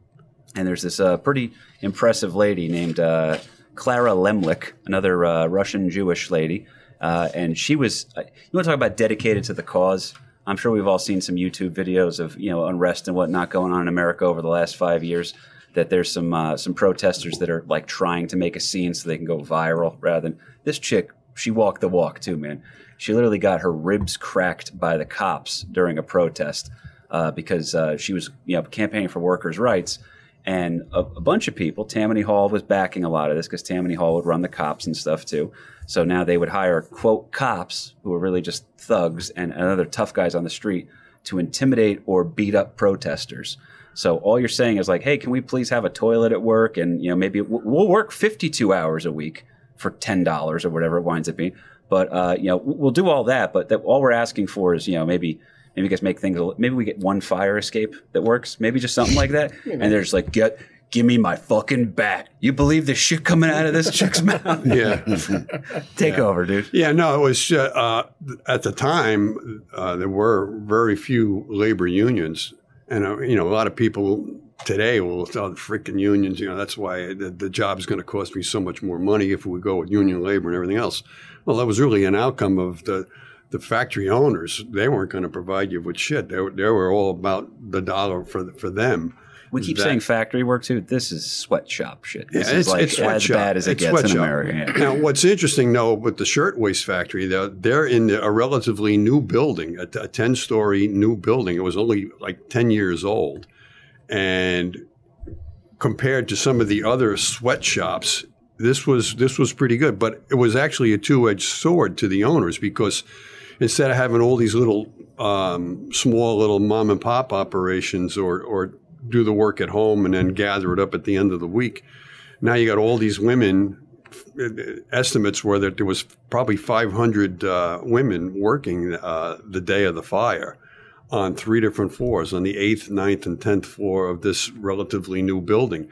Speaker 2: and there's this uh, pretty impressive lady named uh, Clara Lemlich, another uh, Russian Jewish lady, uh, and she was. Uh, you want to talk about dedicated to the cause? I'm sure we've all seen some YouTube videos of you know unrest and whatnot going on in America over the last five years. That there's some uh, some protesters that are like trying to make a scene so they can go viral, rather than this chick. She walked the walk too, man. She literally got her ribs cracked by the cops during a protest uh, because uh, she was you know campaigning for workers' rights and a, a bunch of people. Tammany Hall was backing a lot of this because Tammany Hall would run the cops and stuff too. So now they would hire quote cops who were really just thugs and, and other tough guys on the street to intimidate or beat up protesters. So all you're saying is like, hey, can we please have a toilet at work? And you know maybe we'll we'll work 52 hours a week for ten dollars or whatever it winds up being. But uh, you know we'll do all that. But that all we're asking for is you know maybe maybe you guys make things maybe we get one fire escape that works maybe just something like that and they're just like get Give me my fucking bat. You believe the shit coming out of this chick's mouth?
Speaker 3: Yeah.
Speaker 2: Take over, dude.
Speaker 3: Yeah, no, it was uh, uh, at the time uh, there were very few labor unions, and uh, you know a lot of people today will tell the freaking unions, you know, that's why the, the job is going to cost me so much more money if we go with union labor and everything else. Well, that was really an outcome of the the factory owners. They weren't going to provide you with shit. They were, they were all about the dollar for for them.
Speaker 2: We keep
Speaker 3: That-
Speaker 2: saying factory work too. This is sweatshop shit. This
Speaker 3: Yeah,
Speaker 2: is like as
Speaker 3: sweatshop.
Speaker 2: bad as it
Speaker 3: It's
Speaker 2: gets in. America.
Speaker 3: Now, what's interesting though with the shirtwaist factory, they're, they're in a relatively new building, a, a ten-story new building. It was only like ten years old, and compared to some of the other sweatshops, this was this was pretty good. But it was actually a two-edged sword to the owners because instead of having all these little um, small little mom and pop operations or or do the work at home and then gather it up at the end of the week, now you got all these women. Estimates were that there was probably 500 uh, women working uh, the day of the fire on three different floors, on the eighth, ninth, and tenth floor of this relatively new building.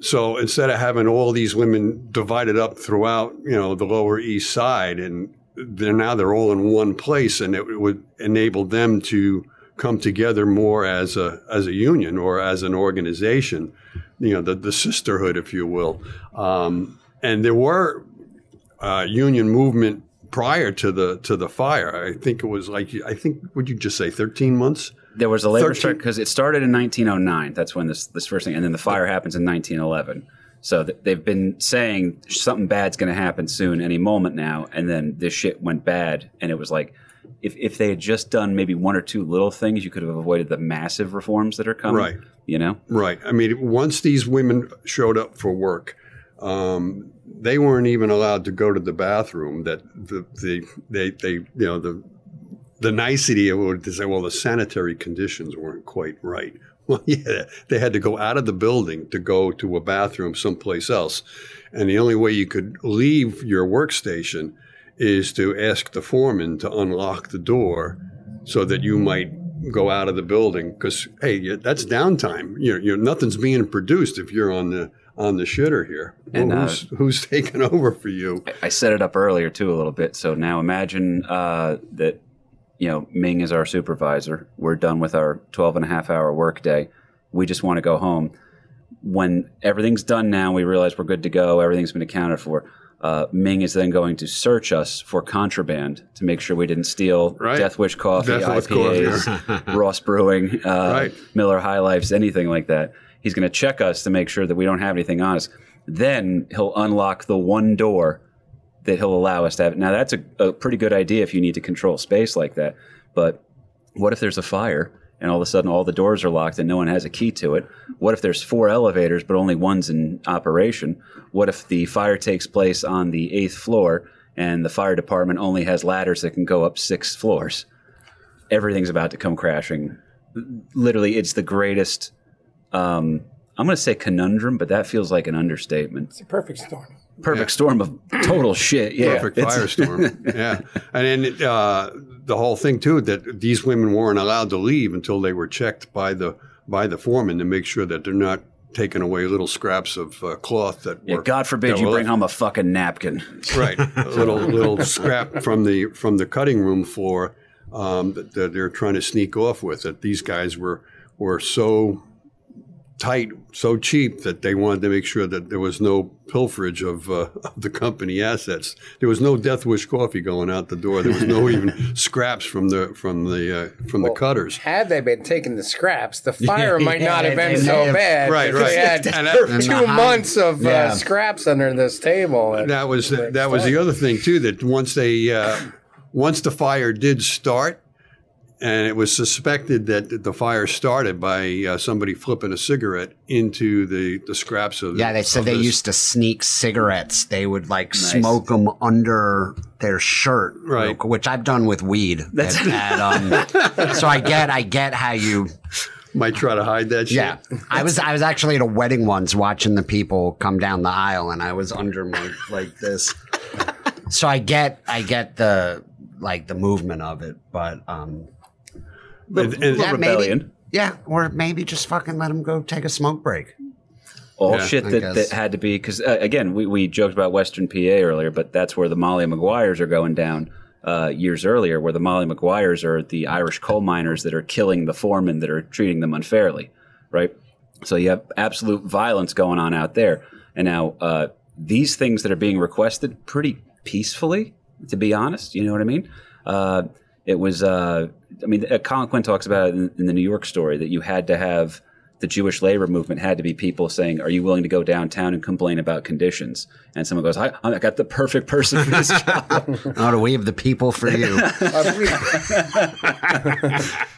Speaker 3: So instead of having all these women divided up throughout, you know, the Lower East Side, and they're now they're all in one place, and it would enable them to come together more as a as a union or as an organization, you know, the the sisterhood, if you will. Um, and there were uh, union movement prior to the to the fire. I think it was like I think would you just say thirteen months?
Speaker 2: There was a labor
Speaker 3: 13
Speaker 2: strike because it started in 1909. That's when this this first thing, and then the fire happens in 1911. So th- they've been saying something bad's going to happen soon, any moment now, and then this shit went bad, and it was like. If, if they had just done maybe one or two little things, you could have avoided the massive reforms that are coming.
Speaker 3: Right.
Speaker 2: You know?
Speaker 3: Right. I mean, once these women showed up for work, um, they weren't even allowed to go to the bathroom. That the, the they they you know the the nicety of it say, well, the sanitary conditions weren't quite right. Well, yeah, they had to go out of the building to go to a bathroom someplace else, and the only way you could leave your workstation is to ask the foreman to unlock the door so that you might go out of the building because hey that's downtime you're, you're nothing's being produced if you're on the on the shitter here
Speaker 2: And,
Speaker 3: well,
Speaker 2: uh,
Speaker 3: who's, who's taking over for you
Speaker 2: I set it up earlier too a little bit. So now imagine uh, that you know Ming is our supervisor. We're done with our 12 and a half hour workday. We just want to go home. When everything's done now, we realize we're good to go. Everything's been accounted for. Uh, Ming is then going to search us for contraband to make sure we didn't steal
Speaker 3: Right.
Speaker 2: Death Wish coffee,
Speaker 3: Death
Speaker 2: IPAs, Ross Brewing, uh,
Speaker 3: Right.
Speaker 2: Miller High Lifes, anything like that. He's going to check us to make sure that we don't have anything on us. Then he'll unlock the one door that he'll allow us to have. Now that's a, a pretty good idea if you need to control space like that. But what if there's a fire and all of a sudden all the doors are locked and no one has a key to it? What if there's four elevators but only one's in operation? What if the fire takes place on the eighth floor and the fire department only has ladders that can go up six floors? Everything's about to come crashing. Literally, it's the greatest. Um, I'm going to say conundrum, but that feels like an understatement.
Speaker 6: It's a perfect storm.
Speaker 2: Perfect storm of total shit. Yeah,
Speaker 3: perfect firestorm yeah and then uh, the whole thing too that these women weren't allowed to leave until they were checked by the by the foreman to make sure that they're not taking away little scraps of uh, cloth that
Speaker 2: Yeah,
Speaker 3: were
Speaker 2: God forbid you bring home a fucking napkin.
Speaker 3: right a little little scrap from the from the cutting room floor um, that, that they're trying to sneak off with it these guys were were so tight so cheap that they wanted to make sure that there was no pilferage of, uh, of the company assets there was no death wish coffee going out the door there was no even scraps from the from the uh, from the cutters
Speaker 6: Had they been taking the scraps, the fire might
Speaker 5: yeah,
Speaker 6: not have been so
Speaker 5: have-
Speaker 6: bad.
Speaker 3: Right, right.
Speaker 6: They had
Speaker 3: And that-
Speaker 5: And
Speaker 6: two months of
Speaker 5: Yeah.
Speaker 6: uh, scraps under this table.
Speaker 3: that was that was the other thing too. That once they uh, once the fire did start, and it was suspected that the fire started by uh, somebody flipping a cigarette into the, the scraps of
Speaker 5: Yeah, they said they
Speaker 3: this-
Speaker 5: used to sneak cigarettes. They would like smoke them under their shirt,
Speaker 3: Right.
Speaker 5: Which I've done with weed. At, at, um, so I get, I get how you.
Speaker 3: might try to hide that shit.
Speaker 5: Yeah, I was, I was actually at a wedding once, watching the people come down the aisle, and I was under my like this. So I get, I get the like the movement of it, but um,
Speaker 3: And- and-
Speaker 5: yeah,
Speaker 2: rebellion.
Speaker 5: maybe, yeah, or maybe just fucking let them go take a smoke break.
Speaker 2: all
Speaker 3: Yeah,
Speaker 2: shit that, that had to be because uh, again we, we joked about Western PA earlier, but that's where the Molly Maguires are going down uh, years earlier, where the Molly Maguires are the Irish coal miners that are killing the foremen that are treating them unfairly, right? So you have absolute violence going on out there, and now uh, these things that are being requested pretty peacefully, to be honest. You know what I mean? Uh, it was. Uh, I mean, uh, Colin Quinn talks about it in, in the New York story that you had to have the Jewish labor movement had to be people saying, "Are you willing to go downtown and complain about conditions?" And someone goes, "I, I got the perfect person for this job."
Speaker 5: Oh, do we have the people for you?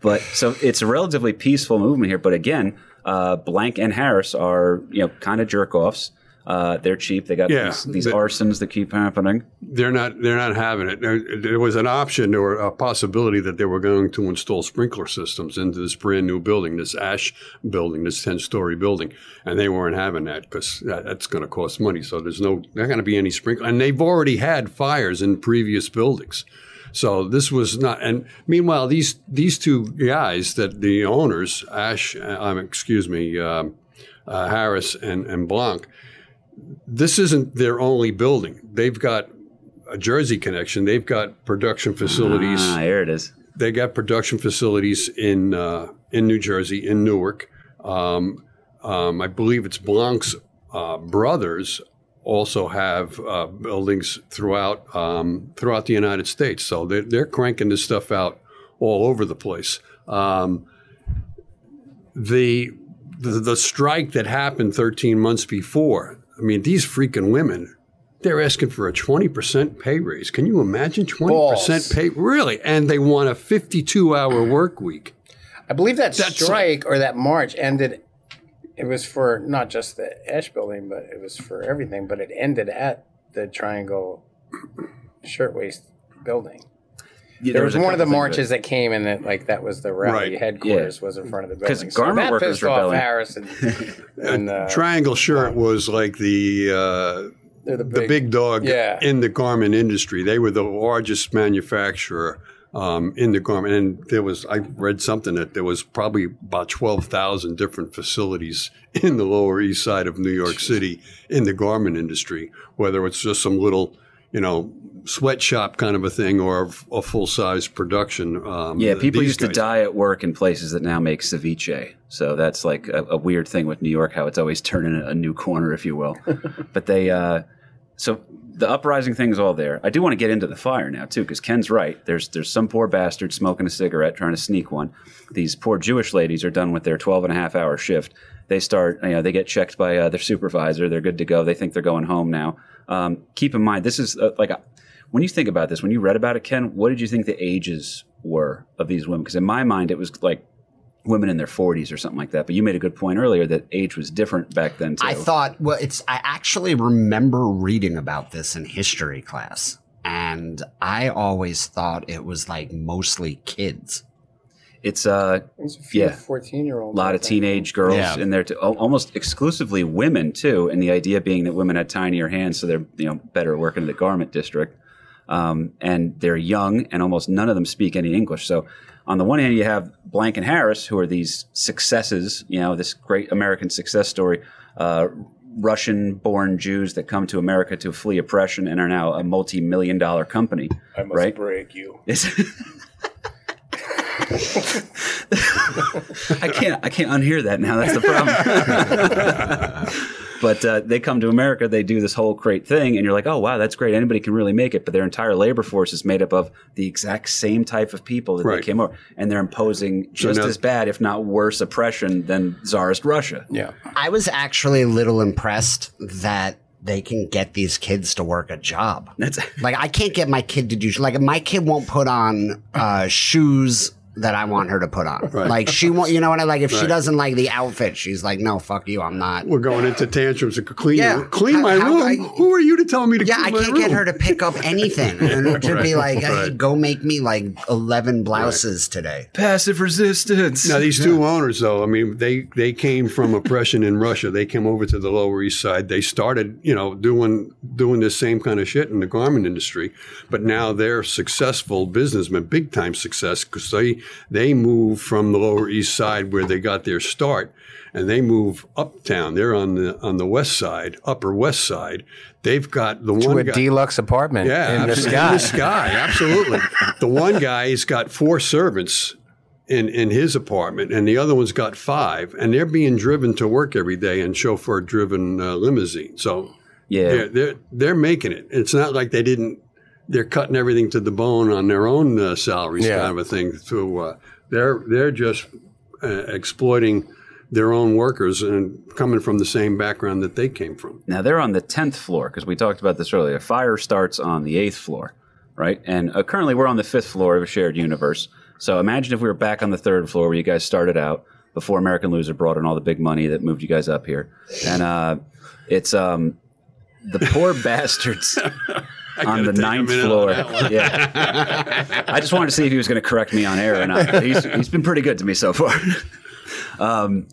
Speaker 2: But so it's a relatively peaceful movement here. But again, uh, Blanck and Harris are you know kind of jerk offs. Uh, they're cheap. They got
Speaker 3: Yeah,
Speaker 2: these, these arsons that keep happening.
Speaker 3: They're not. They're not having it. There, there was an option or a possibility that they were going to install sprinkler systems into this brand new building, this Asch building, this ten-story building, and they weren't having that because that, that's going to cost money. So there's no. Not going to be any sprinkler, and they've already had fires in previous buildings. So this was not. And meanwhile, these these two guys that the owners, Asch, uh, um, excuse me, um, uh, Harris and and Blanck, this isn't their only building. They've got a Jersey connection. They've got production facilities.
Speaker 2: Ah, here it is.
Speaker 3: They got production facilities in uh, in New Jersey, in Newark. Um, um, I believe it's Blanck's uh, brothers also have uh, buildings throughout um, throughout the United States. So they're, they're cranking this stuff out all over the place. Um, the, the the strike that happened 13 months before. I mean, these freaking women. They're asking for a 20% pay raise. Can you imagine 20%
Speaker 6: Balls.
Speaker 3: pay? Really? And they want a 52 hour work week.
Speaker 6: I believe that
Speaker 3: That's-
Speaker 6: strike or that march ended. It was for not just the Asch building, but it was for everything. But it ended at the Triangle Shirtwaist building.
Speaker 2: Yeah,
Speaker 6: There was,
Speaker 2: a
Speaker 6: one of the marches that came and that like that was the rally
Speaker 3: Right.
Speaker 6: headquarters was in front of the
Speaker 2: 'Cause
Speaker 6: building.
Speaker 2: garment
Speaker 6: so that
Speaker 2: workers
Speaker 6: pissed off
Speaker 2: rebelling.
Speaker 6: Harris and, and uh,
Speaker 3: Triangle shirt was like the uh,
Speaker 6: they're the
Speaker 3: the
Speaker 6: big,
Speaker 3: big dog
Speaker 6: Yeah.
Speaker 3: in the garment industry. They were the largest manufacturer um, in the garment. And there was, I read something that there was probably about 12,000 different facilities in the Lower East Side of New York City in the garment industry, whether it's just some little, you know, sweatshop kind of a thing or a full size production. Um,
Speaker 2: Yeah, people
Speaker 3: these
Speaker 2: used to die at work in places that now make ceviche. So that's like a, a weird thing with New York, how it's always turning a new corner, if you will. but they, uh, so the uprising thing is all there. I do want to get into the fire now too, because Ken's right. There's there's some poor bastard smoking a cigarette trying to sneak one. These poor Jewish ladies are done with their 12 and a half hour shift. They start, you know, they get checked by uh, their supervisor. They're good to go. They think they're going home now. Um, keep in mind, this is uh, like a, when you think about this, when you read about it, Ken, what did you think the ages were of these women? Because in my mind, it was like women in their 40s or something like that. But you made a good point earlier that age was different back then too.
Speaker 5: I thought, well, it's, I actually remember reading about this in history class. And I always thought it was like mostly kids.
Speaker 2: it's uh,
Speaker 6: There's a few
Speaker 2: Yeah.
Speaker 6: fourteen-year-old,
Speaker 2: a lot of teenage girls
Speaker 5: Yeah.
Speaker 2: in there, too, almost exclusively women too. And the idea being that women had tinier hands, so they're you know better working in the garment district. Um, and they're young, and almost none of them speak any English. So, on the one hand, you have Blanck and Harris, who are these successes, you know, this great American success story, uh, Russian-born Jews that come to America to flee oppression and are now a multi-million-dollar company.
Speaker 6: I must
Speaker 2: right?
Speaker 6: break you.
Speaker 2: Is- I can't. I can't unhear that now. That's the problem. but uh, they come to America. They do this whole great thing, and you're like, oh wow, that's great. Anybody can really make it. But their entire labor force is made up of the exact same type of people that
Speaker 3: Right.
Speaker 2: they came over, and they're imposing just
Speaker 3: now-
Speaker 2: as bad, if not worse, oppression than Tsarist Russia.
Speaker 6: Yeah.
Speaker 5: I was actually a little impressed that they can get these kids to work a job.
Speaker 2: That's
Speaker 5: Like I can't get my kid to do like my kid won't put on uh, shoes that I want her to put on. Like she won't, you know what I like. If she doesn't like the outfit, she's like, "No, fuck you, I'm not."
Speaker 3: We're going into tantrums. And clean,
Speaker 5: Yeah.
Speaker 3: clean my
Speaker 5: How- how
Speaker 3: room.
Speaker 5: I-
Speaker 3: Who are you to tell me to clean
Speaker 5: up?
Speaker 3: Yeah, I
Speaker 5: can't
Speaker 3: room?
Speaker 5: get her to pick up anything and to be like, hey,
Speaker 3: right.
Speaker 5: "Go make me like eleven blouses today."
Speaker 2: passive resistance.
Speaker 3: Now these two owners, though, I mean, they they came from oppression in Russia. They came over to the Lower East Side. They started, you know, doing doing this same kind of shit in the garment industry. But now they're successful businessmen, big time success, because they they move from the Lower East Side where they got their start, and they move uptown. They're on the on the West Side, Upper West Side. They've got the
Speaker 6: To
Speaker 3: one
Speaker 6: a
Speaker 3: guy.
Speaker 6: deluxe apartment
Speaker 3: Yeah,
Speaker 6: in the sky.
Speaker 3: In the sky, absolutely. the one guy's got four servants in, in his apartment, and the other one's got five, and they're being driven to work every day in chauffeur-driven uh, limousine. So
Speaker 2: Yeah.
Speaker 3: they're, they're they're making it. It's not like they didn't. They're cutting everything to the bone on their own uh, salaries,
Speaker 6: Yeah.
Speaker 3: kind of a thing. So uh, they're they're just uh, exploiting their own workers and coming from the same background that they came from.
Speaker 2: Now they're on the tenth floor because we talked about this earlier. Fire starts on the eighth floor, right? And uh, currently we're on the fifth floor of a shared universe. So imagine if we were back on the third floor where you guys started out before American Loser brought in all the big money that moved you guys up here, and uh, it's um, the poor bastards. On the ninth
Speaker 3: minute on
Speaker 2: floor, yeah. I just wanted to see if he was going to correct me on air or not. He's, he's been pretty good to me so far. um,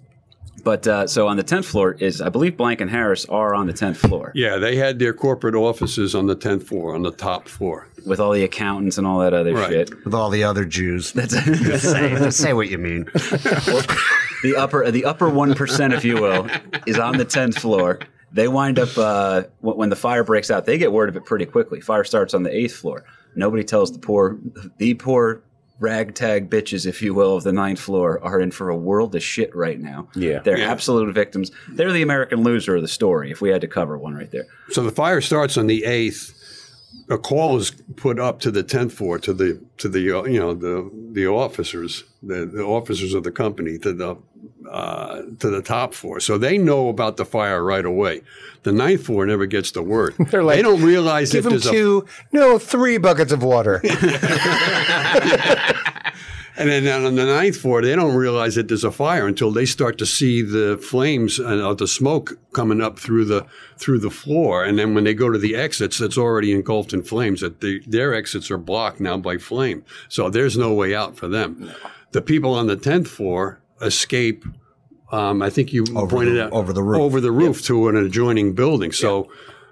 Speaker 2: but uh, so on the tenth floor is, I believe, Blanck and Harris are on the tenth floor.
Speaker 3: Yeah, they had their corporate offices on the tenth floor, on the top floor.
Speaker 2: with all the accountants and all that other
Speaker 3: Right.
Speaker 2: shit.
Speaker 5: with all the other Jews.
Speaker 2: That's
Speaker 5: say, say what you mean.
Speaker 2: the upper the upper one percent, if you will, is on the tenth floor. They wind up uh, when when the fire breaks out. They get word of it pretty quickly. Fire starts on the eighth floor. Nobody tells the poor the poor ragtag bitches, if you will, of the ninth floor are in for a world of shit right now.
Speaker 6: Yeah.
Speaker 2: they're
Speaker 3: Yeah.
Speaker 2: absolute victims. They're the American loser of the story. If we had to cover one right there,
Speaker 3: So the fire starts on the eighth. A call is put up to the tenth floor to the to the uh, you know the the officers the, the officers of the company to the uh, to the top floor. So they know about the fire right away. The ninth floor never gets the word.
Speaker 6: They're like,
Speaker 3: they don't realize
Speaker 6: Give them
Speaker 3: there's a
Speaker 6: two, no, three buckets of water.
Speaker 3: And then on the ninth floor, they don't realize that there's a fire until they start to see the flames and uh, the smoke coming up through the through the floor. And then when they go to the exits, it's already engulfed in flames. That the, their exits are blocked now by flame, so there's no way out for them. The people on the tenth floor escape. Um, I think you
Speaker 5: Over
Speaker 3: pointed
Speaker 5: the-
Speaker 3: out
Speaker 5: over the roof.
Speaker 3: over the roof to an adjoining building. So.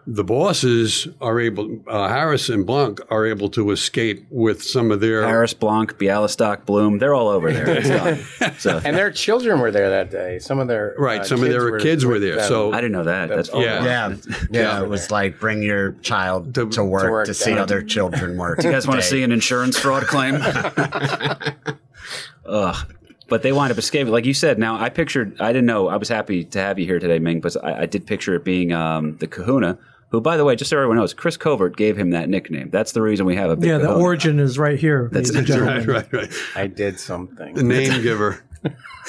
Speaker 3: The bosses are able, uh, Harris and Blanck are able to escape with some of their
Speaker 2: Harris, Blanck, Bialystok, Bloom, they're all over there. So
Speaker 6: and their children were there that day. Some of their
Speaker 3: Right,
Speaker 6: uh,
Speaker 3: some of their kids were there. So-
Speaker 2: I didn't know that. That's
Speaker 6: Yeah.
Speaker 5: Yeah, yeah. It was like bring your child to, work, to,
Speaker 6: work,
Speaker 5: see
Speaker 6: yeah.
Speaker 5: other children work.
Speaker 2: Do You guys want to see an insurance fraud claim? Ugh. But they wind up escaping. Like you said, now I pictured, I didn't know, I was happy to have you here today, Ming, but I, I did picture it being um, the kahuna, who, by the way, just so everyone knows, Chris Covert gave him that nickname. That's the reason we have a big
Speaker 4: Yeah, the
Speaker 2: kahuna.
Speaker 4: origin is right here, That's, and gentlemen.
Speaker 3: right, right, right.
Speaker 6: I did something.
Speaker 3: The name giver.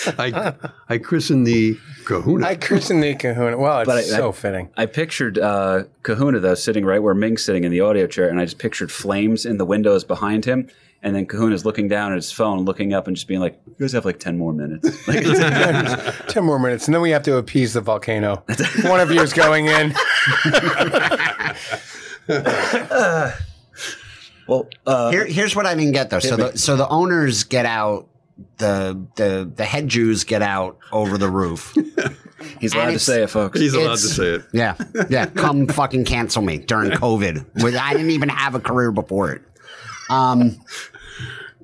Speaker 3: I I christened the Kahuna.
Speaker 6: I christened the kahuna. Well, it's
Speaker 2: But I-
Speaker 6: so
Speaker 2: I-
Speaker 6: fitting.
Speaker 2: I pictured uh, Kahuna though sitting right where Ming's sitting in the audio chair, and I just pictured flames in the windows behind him, and then Kahuna's looking down at his phone, looking up, and just being like, "You guys have like ten more minutes." Like,
Speaker 6: Ten more minutes, and then we have to appease the volcano. One of you is going in.
Speaker 2: well, uh,
Speaker 5: Here, here's what I didn't get though. So the so the owners get out. The the the head Jews get out over the roof.
Speaker 2: he's allowed to say it, folks.
Speaker 3: He's allowed to say it.
Speaker 5: Yeah, yeah. Come fucking cancel me during COVID. I didn't even have a career before it. Um,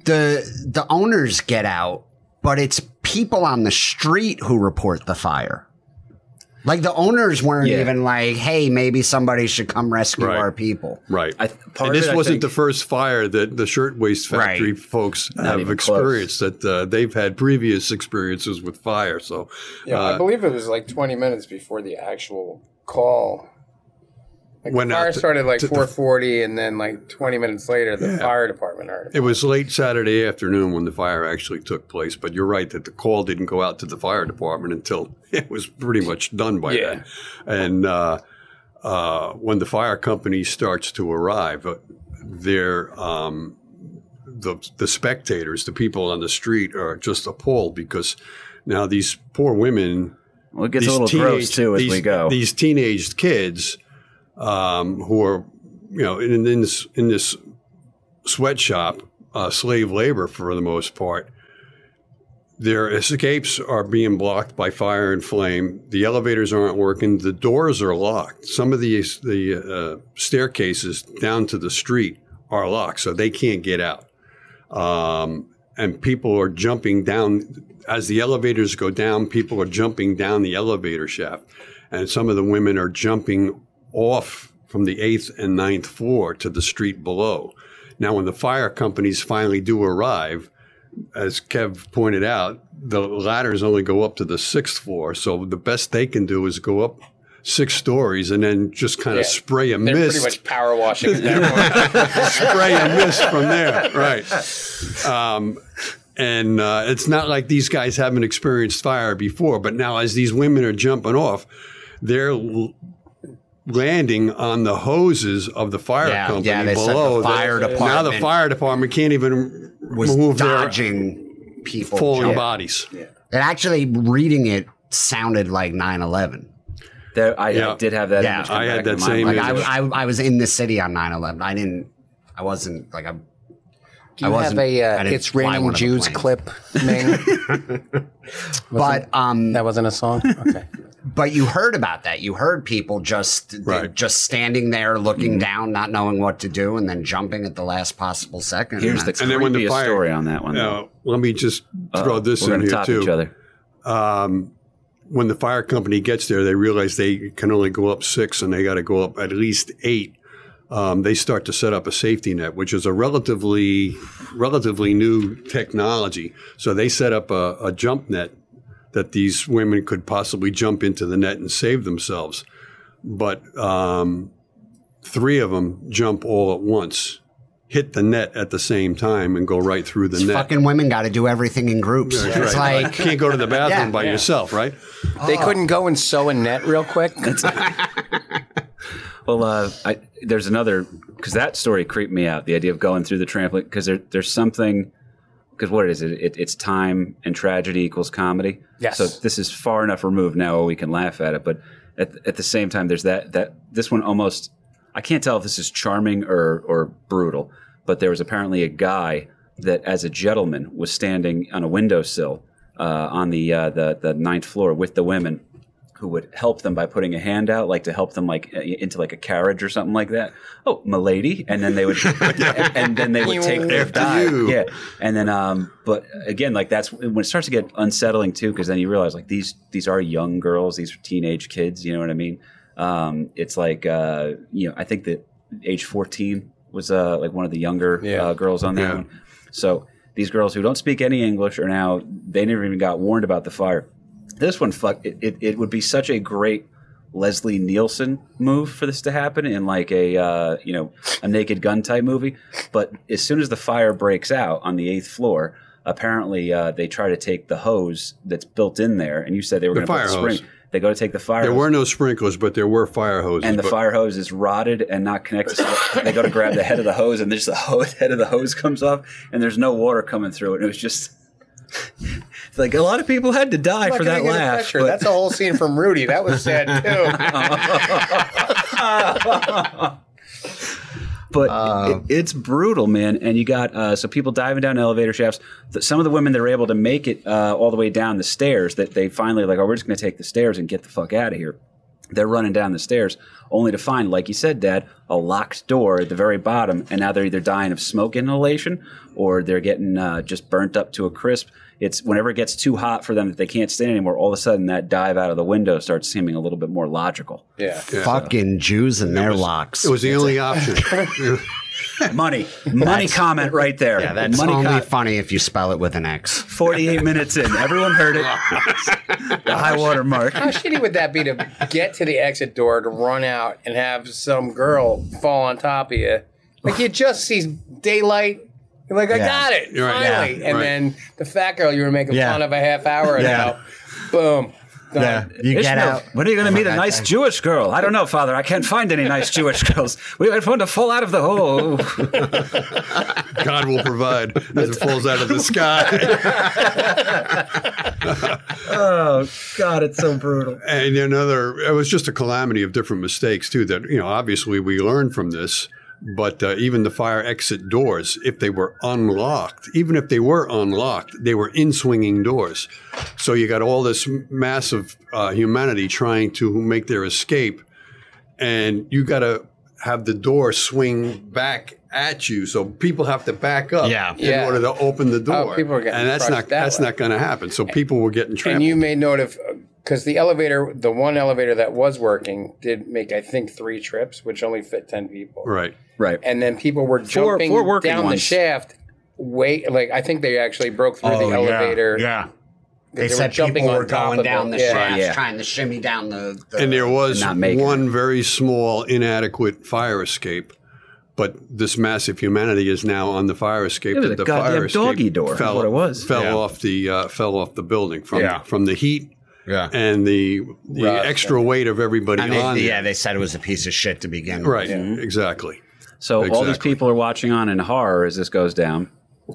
Speaker 5: the the owners get out, but it's people on the street who report the fire. Like the owners weren't
Speaker 2: Yeah.
Speaker 5: even like, "Hey, maybe somebody should come rescue
Speaker 3: Right.
Speaker 5: our people."
Speaker 3: Right.
Speaker 2: I- part
Speaker 3: and
Speaker 2: of
Speaker 3: this
Speaker 2: it,
Speaker 3: wasn't
Speaker 2: think-
Speaker 3: the first fire that the shirtwaist factory
Speaker 5: Right.
Speaker 3: folks
Speaker 2: Not
Speaker 3: have
Speaker 2: even
Speaker 3: experienced. That uh, they've had previous experiences with fire. So
Speaker 6: Yeah,
Speaker 3: uh,
Speaker 6: I believe it was like 20 minutes before the actual call. Like
Speaker 3: Went
Speaker 6: the
Speaker 3: out
Speaker 6: fire
Speaker 3: to-
Speaker 6: started like
Speaker 3: to the-
Speaker 6: 4:40, and then like 20 minutes later, the fire department heard.
Speaker 3: it was late Saturday afternoon when the fire actually took place. But you're right that the call didn't go out to the fire department until it was pretty much done by
Speaker 6: Yeah.
Speaker 3: then. And uh, uh, when the fire company starts to arrive, uh, they're um, the the spectators, the people on the street, are just appalled because now these poor women
Speaker 2: well, it gets a
Speaker 3: these
Speaker 2: little gross
Speaker 3: teenage-
Speaker 2: too as
Speaker 3: these,
Speaker 2: we go.
Speaker 3: These teenage kids um, who are, you know, in, in this in this sweatshop, uh, slave labor for the most part. Their escapes are being blocked by fire and flame. The elevators aren't working. The doors are locked. Some of the the uh, staircases down to the street are locked, so they can't get out. Um, and people are jumping down as the elevators go down. People are jumping down the elevator shaft, and some of the women are jumping off from the eighth and ninth floor to the street below. Now, when the fire companies finally do arrive, as Kev pointed out, the ladders only go up to the sixth floor. So the best they can do is go up six stories and then just kind of spray a
Speaker 6: They're
Speaker 3: mist,
Speaker 6: pretty much power washing at that point.
Speaker 3: spray a mist from there. Right. Um, and uh, it's not like these guys haven't experienced fire before, but now as these women are jumping off, they're landing on the hoses of the fire
Speaker 5: Yeah,
Speaker 3: company
Speaker 5: yeah, they said the
Speaker 3: below.
Speaker 5: fire
Speaker 3: Now the fire department can't even
Speaker 5: Was
Speaker 3: move their
Speaker 5: dodging people.
Speaker 3: falling
Speaker 5: jumping.
Speaker 3: bodies.
Speaker 5: And actually, reading it sounded like 9 11.
Speaker 2: There, I, I
Speaker 3: Yeah.
Speaker 2: did have that.
Speaker 5: Yeah,
Speaker 2: image come
Speaker 3: I had
Speaker 2: back
Speaker 3: that same.
Speaker 5: Like,
Speaker 3: image.
Speaker 5: I, I, I was in the city on 9 11. I didn't, I wasn't like, I,
Speaker 6: Do
Speaker 5: I
Speaker 6: you have
Speaker 5: wasn't-
Speaker 6: a
Speaker 5: I
Speaker 6: uh,
Speaker 5: didn't
Speaker 6: "It's
Speaker 5: fly
Speaker 6: Raining
Speaker 5: one
Speaker 6: Jews" clip, Ming?
Speaker 5: but, um,
Speaker 6: that wasn't a song. Okay.
Speaker 5: But you heard about that. You heard people just,
Speaker 3: Right.
Speaker 5: just standing there looking
Speaker 2: Mm-hmm.
Speaker 5: down, not knowing what to do, and then jumping at the last possible second.
Speaker 2: Here's the
Speaker 5: That's-
Speaker 3: And then when the fire-
Speaker 2: story on that one. though.
Speaker 3: Now, let me just throw
Speaker 2: Uh-oh,
Speaker 3: this
Speaker 2: We're
Speaker 3: in here
Speaker 2: top
Speaker 3: too.
Speaker 2: each other.
Speaker 3: When the fire company gets there, they realize they can only go up six, and they got to go up at least eight. Um, they start to set up a safety net, which is a relatively relatively new technology. So they set up a, a jump net that these women could possibly jump into the net and save themselves. But um, three of them jump all at once, hit the net at the same time, and go right through the net.
Speaker 5: Fucking women got to do everything in groups.
Speaker 3: That's
Speaker 5: It's
Speaker 3: right.
Speaker 5: like,
Speaker 3: can't go to the bathroom
Speaker 5: Yeah.
Speaker 3: by
Speaker 5: Yeah.
Speaker 3: yourself, right?
Speaker 6: They couldn't go and sew a net real quick.
Speaker 2: Well, uh, I, there's another because that story creeped me out. The idea of going through the trampoline because there, there's something because what is it? it? It's time and tragedy equals comedy.
Speaker 6: Yes.
Speaker 2: So this is far enough removed now where we can laugh at it, but at, at the same time, there's that that this one almost I can't tell if this is charming or or brutal, but there was apparently a guy that, as a gentleman, was standing on a windowsill uh, on the uh, the the ninth floor with the women who would help them by putting a hand out, like to help them like uh, into like a carriage or something like that. Oh, milady, and then they would, and, and then they would take their
Speaker 3: After
Speaker 2: dive. Yeah, and then um, but again, like that's when it starts to get unsettling too, because then you realize like these these are young girls, these are teenage kids. You know what I mean? Um, it's like uh, you know, I think that age fourteen was uh like one of the younger
Speaker 6: Yeah.
Speaker 2: uh, girls on that
Speaker 3: Yeah.
Speaker 2: one. So these girls who don't speak any English are now they never even got warned about the fire. This one, fuck, it, it, it would be such a great Leslie Nielsen move for this to happen in like a uh, you know a Naked Gun type movie. But as soon as the fire breaks out on the eighth floor, apparently uh, they try to take the hose that's built in there, and you said they were
Speaker 3: The
Speaker 2: going to put the spring. They go to take the fire. Hose.
Speaker 3: There
Speaker 2: hose
Speaker 3: were no sprinklers, but there were fire hoses.
Speaker 2: and the fire hose is rotted and not connected. So they go to grab the head of the hose, and there's the hose, head of the hose comes off, and there's no water coming through it. And it was just like a lot of people had to die for that laugh. but-
Speaker 6: That's a whole scene from Rudy. That was sad too.
Speaker 2: but
Speaker 3: Uh,
Speaker 2: it, it's brutal, man. And you got uh, so people diving down elevator shafts. Some of the women that are able to make it uh, all the way down the stairs, that they finally like, oh, we're just going to take the stairs and get the fuck out of here. They're running down the stairs, only to find, like you said, Dad, a locked door at the very bottom, and now they're either dying of smoke inhalation or they're getting uh, just burnt up to a crisp. It's whenever it gets too hot for them that they can't stand anymore. All of a sudden, that dive out of the window starts seeming a little bit more logical.
Speaker 6: yeah.
Speaker 5: fucking Jews and their locks.
Speaker 3: it was the only option.
Speaker 2: Money, money comment right there.
Speaker 5: yeah, that's
Speaker 2: money
Speaker 5: only
Speaker 2: co-
Speaker 5: funny if you spell it with an X.
Speaker 2: 48 minutes in. Everyone heard it. the high water mark.
Speaker 6: How shitty would that be to get to the exit door to run out and have some girl fall on top of you? Like you just see daylight. You're like, I
Speaker 5: Yeah.
Speaker 6: got it,
Speaker 3: You're right.
Speaker 6: finally.
Speaker 5: Yeah,
Speaker 6: and
Speaker 3: right.
Speaker 6: then the fat girl you were making
Speaker 5: Yeah.
Speaker 6: fun of a half hour
Speaker 5: Yeah.
Speaker 6: ago, boom, done.
Speaker 5: you get out.
Speaker 2: when are you going to oh meet a nice Jewish girl? I don't know, Father. I can't find any nice Jewish girls. We wait for one to fall out of the hole.
Speaker 3: God will provide as it falls out of the sky.
Speaker 2: oh, God, it's so brutal.
Speaker 3: and another, it was just a calamity of different mistakes too. That you know, obviously we learned from this. But uh, even the fire exit doors, if they were unlocked, even if they were unlocked, they were in swinging doors. So you got all this massive uh, humanity trying to make their escape, and you got to have the door swing back at you, so people have to back up
Speaker 5: Yeah.
Speaker 3: in
Speaker 6: Yeah.
Speaker 3: order to open the door.
Speaker 6: people are getting
Speaker 3: and that's not
Speaker 6: that
Speaker 3: that's
Speaker 6: way.
Speaker 3: not going to happen. So people were getting trapped.
Speaker 6: And you made note of because the elevator, the one elevator that was working, did make I think three trips, which only fit ten people.
Speaker 3: right.
Speaker 2: Right.
Speaker 6: And then people were jumping
Speaker 2: four working
Speaker 6: down the shaft. Wait, like I think they actually broke through the elevator.
Speaker 5: Oh, Yeah. They,
Speaker 6: were
Speaker 5: said
Speaker 6: jumping
Speaker 5: people
Speaker 6: on
Speaker 5: were
Speaker 6: top
Speaker 5: going
Speaker 6: of
Speaker 5: down the
Speaker 6: Yeah.
Speaker 5: shaft,
Speaker 2: Yeah.
Speaker 5: trying to shimmy down the. the
Speaker 3: And there was
Speaker 2: not making
Speaker 3: one very small, inadequate fire escape. But this massive humanity is now on the fire escape.
Speaker 2: It was a
Speaker 3: the
Speaker 2: goddamn
Speaker 3: fire escape
Speaker 2: doggy door,
Speaker 3: Fell,
Speaker 2: what it was.
Speaker 3: Fell
Speaker 5: Yeah.
Speaker 3: off the uh, fell off the building from
Speaker 5: Yeah.
Speaker 3: from the heat
Speaker 5: yeah.
Speaker 3: and the the
Speaker 6: Rust
Speaker 3: extra weight of everybody
Speaker 5: And they,
Speaker 3: on.
Speaker 5: yeah,
Speaker 3: there.
Speaker 5: they said it was a piece of shit to begin with.
Speaker 3: right, exactly.
Speaker 2: So all these people are watching on in horror as this goes down.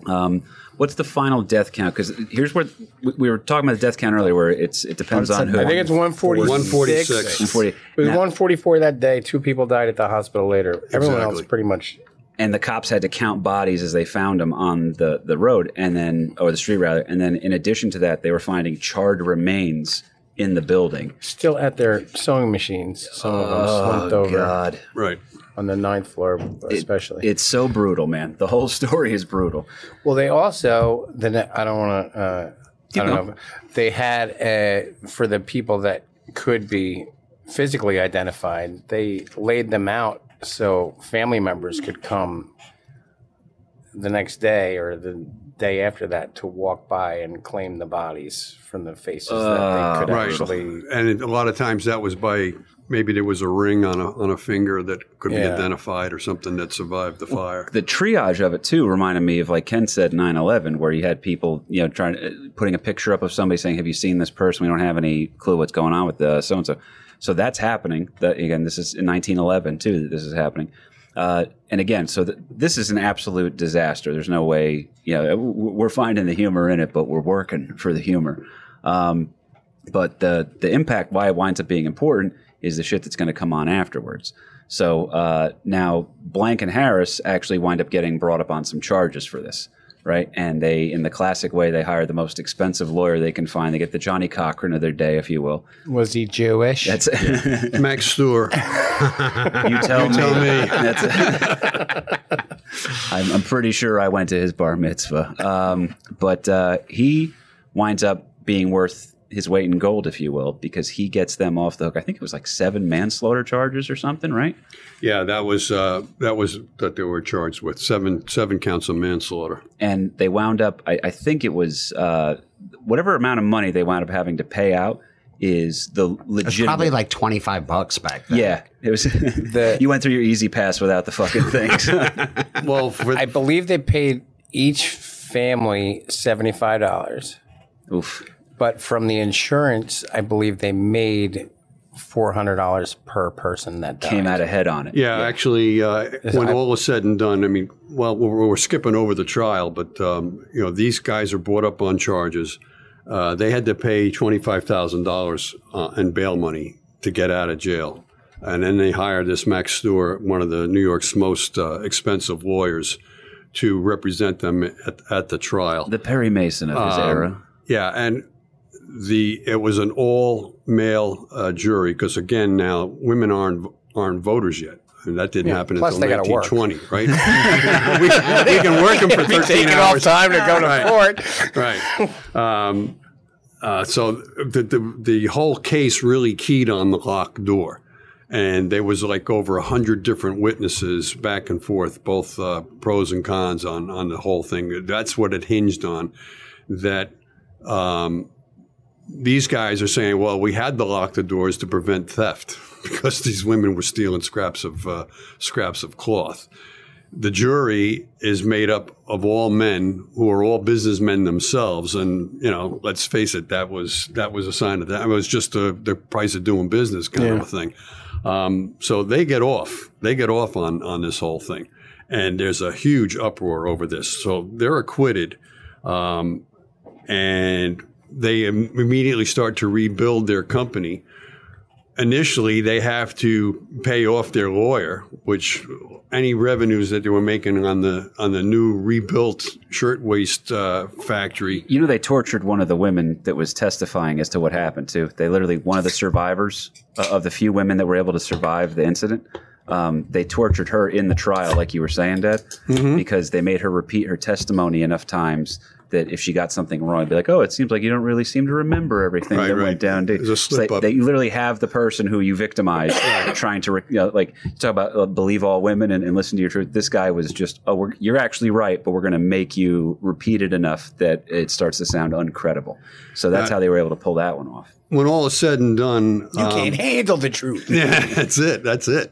Speaker 2: Um, what's the final death count? Because here's where we- we were talking about the death count earlier, where it's it depends on who.
Speaker 6: I think it's one forty
Speaker 3: 146.
Speaker 2: 140.
Speaker 6: It was
Speaker 2: Now-
Speaker 6: one forty four that day. Two people died at the hospital later. Everyone else pretty much.
Speaker 2: And the cops had to count bodies as they found them on the, the road and then or the street rather and then in addition to that they were finding charred remains in the building
Speaker 6: Still at their sewing machines. Some of them slumped over
Speaker 2: god
Speaker 3: Right.
Speaker 6: on the ninth floor, especially.
Speaker 2: it's so brutal man the whole story is brutal
Speaker 6: Well, they also then I don't want to. Uh, I don't
Speaker 2: going.
Speaker 6: know. They had uh, for the people that could be physically identified. They laid them out so family members could come the next day or the day after that to walk by and claim the bodies from the faces that they could
Speaker 3: Right.
Speaker 6: actually.
Speaker 3: And a lot of times that was by maybe there was a ring on a on a finger that could be identified or something that survived the fire.
Speaker 2: the triage of it too reminded me of like ken said 9-11 where you had people you know trying uh, putting a picture up of somebody saying have you seen this person we don't have any clue what's going on with the so and so so that's happening. That again this is in 1911 too that this is happening. Uh, and again so th- this is an absolute disaster. There's no way you know we're finding the humor in it but we're working for the humor. Um, but the the impact why it winds up being important is the shit that's going to come on afterwards. So uh, now Blanck and Harris actually wind up getting brought up on some charges for this, right? And they, in the classic way, they hire the most expensive lawyer they can find. They get the Johnnie Cochran of their day, if you will.
Speaker 6: Was he Jewish?
Speaker 2: That's
Speaker 3: Max Steuer.
Speaker 2: you tell me.
Speaker 3: tell me.
Speaker 2: That's- I'm, I'm pretty sure I went to his bar mitzvah, um, but uh, he winds up being worth his weight in gold, if you will, because he gets them off the hook. I think it was like seven manslaughter charges or something, right?
Speaker 3: Yeah, that was uh, that was that they were charged with seven seven counts of manslaughter.
Speaker 2: and they wound up I, I think it was uh, whatever amount of money they wound up having to pay out is the
Speaker 5: It's
Speaker 2: legit
Speaker 5: probably like 25 bucks back then.
Speaker 2: yeah it was the, you went through your E-ZPass without the fucking things
Speaker 3: Well, for,
Speaker 6: I believe they paid each family seventy five dollars.
Speaker 2: oof
Speaker 6: But from the insurance, I believe they made four hundred dollars per person that died.
Speaker 2: came out ahead on it
Speaker 3: yeah, actually, uh, when all is said and done, I mean, well, we're, we're skipping over the trial, but um, you know, these guys are brought up on charges. Uh, they had to pay twenty five thousand dollars uh, in bail money to get out of jail, and then they hired this Max Steuer, one of the New York's most uh, expensive lawyers, to represent them at, at the trial.
Speaker 2: the perry mason of his era
Speaker 3: Yeah, and the it was an all male uh, jury because again now women aren't aren't voters yet. And that didn't happen
Speaker 6: plus
Speaker 3: until
Speaker 6: they gotta work.
Speaker 3: 1920, right? we, we can work them for 13 hours.
Speaker 6: time to go to
Speaker 3: Right.
Speaker 6: court.
Speaker 3: Right. Um, uh, so the, the the whole case really keyed on the locked door, and there was like over a hundred different witnesses back and forth, both uh, pros and cons on on the whole thing. That's what it hinged on. That um, these guys are saying, well, we had to lock the doors to prevent theft because these women were stealing scraps of uh, scraps of cloth the jury is made up of all men who are all businessmen themselves, and you know, let's face it, that was that was a sign of that. It was just the the price of doing business kind of a thing. Um, so they get off. They get off on on this whole thing, and there's a huge uproar over this. So they're acquitted, um, and they im- immediately start to rebuild their company. Initially they have to pay off their lawyer, which any revenues that they were making on the on the new rebuilt shirtwaist uh, factory.
Speaker 2: you know they tortured one of the women that was testifying as to what happened too. They literally one of the survivors uh, of the few women that were able to survive the incident um, they tortured her in the trial, like you were saying, Dad, because they made her repeat her testimony enough times that if she got something wrong, they'd be like, "Oh, it seems like you don't really seem to remember everything
Speaker 3: Right,
Speaker 2: that
Speaker 3: right.
Speaker 2: went down." dude."
Speaker 3: There's a
Speaker 2: So they,
Speaker 3: slip-up.
Speaker 2: they literally have the person who you victimized trying to, you know, like talk about uh, believe all women and, and listen to your truth. This guy was just, "Oh, we're, you're actually right, but we're going to make you repeat it enough that it starts to sound uncredible." So that's
Speaker 3: Right.
Speaker 2: how they were able to pull that one off.
Speaker 3: When all is said and done,
Speaker 6: You
Speaker 3: um,
Speaker 6: can't handle the truth.
Speaker 3: Yeah, that's it. That's it.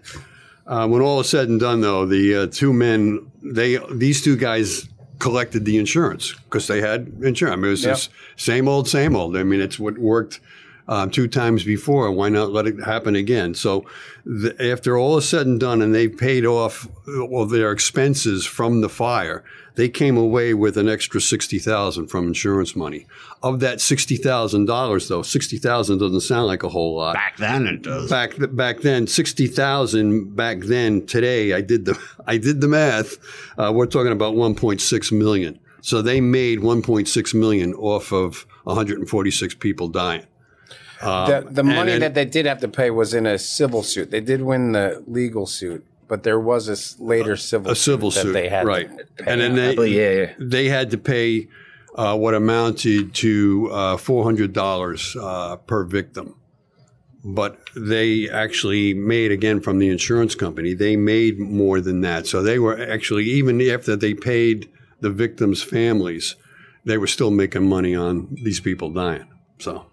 Speaker 3: Uh, when all is said and done, though, the uh, two men, they these two guys collected the insurance because they had insurance. I mean, it was just same old, same old. I mean, it's what worked um, two times before. Why not let it happen again? So, the, after all is said and done, and they've paid off uh, well their expenses from the fire, they came away with an extra sixty thousand from insurance money. Of that sixty thousand dollars, though, sixty thousand doesn't sound like a whole lot
Speaker 5: Back then it does.
Speaker 3: back back then sixty thousand back then today I did the I did the math uh, we're talking about one point six million so they made one point six million off of one hundred and forty six people dying
Speaker 6: the, the money
Speaker 3: and-
Speaker 6: that they did have to pay was in a civil suit. They did win the legal suit, but there was a later civil
Speaker 3: a civil
Speaker 6: suit
Speaker 3: suit
Speaker 6: that they had
Speaker 3: right
Speaker 6: to pay.
Speaker 3: and then
Speaker 2: I
Speaker 3: they
Speaker 2: believe, yeah, yeah.
Speaker 3: they had to pay uh, what amounted to uh, four hundred dollars uh, per victim. But they actually made again from the insurance company. They made more than that, so they were actually even after they paid the victims' families, they were still making money on these people dying. So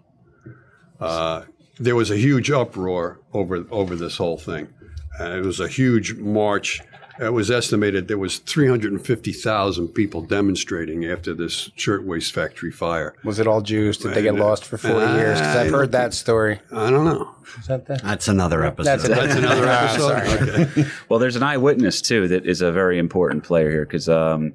Speaker 3: uh, there was a huge uproar over over this whole thing. Uh, it was a huge march. It was estimated there was 350,000 people demonstrating after this shirtwaist factory fire.
Speaker 6: Was it all Jews? Did they get
Speaker 3: And, uh,
Speaker 6: lost for 40
Speaker 3: uh,
Speaker 6: years? Because
Speaker 3: I
Speaker 6: I've heard that story.
Speaker 3: I don't know.
Speaker 6: Is that the?
Speaker 5: That's another episode.
Speaker 6: That's, a,
Speaker 3: That's another
Speaker 6: Ah,
Speaker 3: episode.
Speaker 6: sorry.
Speaker 3: Okay.
Speaker 2: Well, there's an eyewitness too that is a very important player here because um,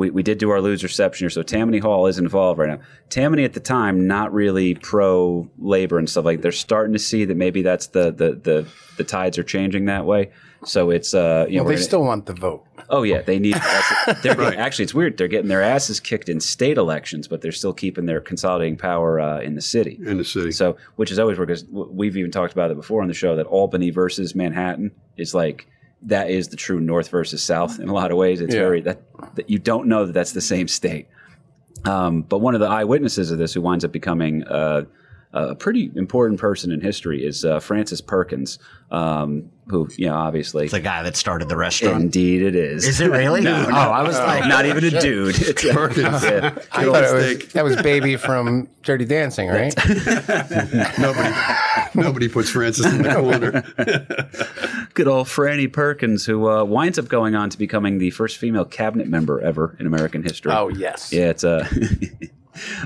Speaker 2: we, we did do our lose reception here. So Tammany Hall is involved right now. Tammany at the time not really pro labor and stuff like. They're starting to see that maybe that's the the the, the tides are changing that way. So it's uh you know
Speaker 6: Well,
Speaker 2: we're
Speaker 6: they
Speaker 2: gonna-
Speaker 6: still want the vote.
Speaker 2: oh yeah they need they're
Speaker 3: Right.
Speaker 2: actually it's weird they're getting their asses kicked in state elections but they're still keeping their consolidating power uh, in the city.
Speaker 3: In the city.
Speaker 2: So, which is always weird because we've even talked about it before on the show that Albany versus Manhattan is like that is the true North versus South in a lot of ways. It's
Speaker 6: Yeah.
Speaker 2: very that, that you don't know that that's the same state. Um, but one of the eyewitnesses of this, who winds up becoming uh, a pretty important person in history, is uh, Frances Perkins, um, who you know obviously.
Speaker 5: the guy that started the restaurant.
Speaker 2: Indeed, it is.
Speaker 5: Is it really?
Speaker 2: No,
Speaker 5: oh,
Speaker 2: no.
Speaker 5: I was like,
Speaker 2: Not even a dude. It's
Speaker 3: Perkins.
Speaker 2: yeah.
Speaker 6: I thought it was, that was Baby from Dirty Dancing, right?
Speaker 3: nobody, nobody puts Frances in the corner.
Speaker 2: good old Franny Perkins, who uh, winds up going on to becoming the first female cabinet member ever in American history.
Speaker 6: Oh, yes.
Speaker 2: yeah, it's uh,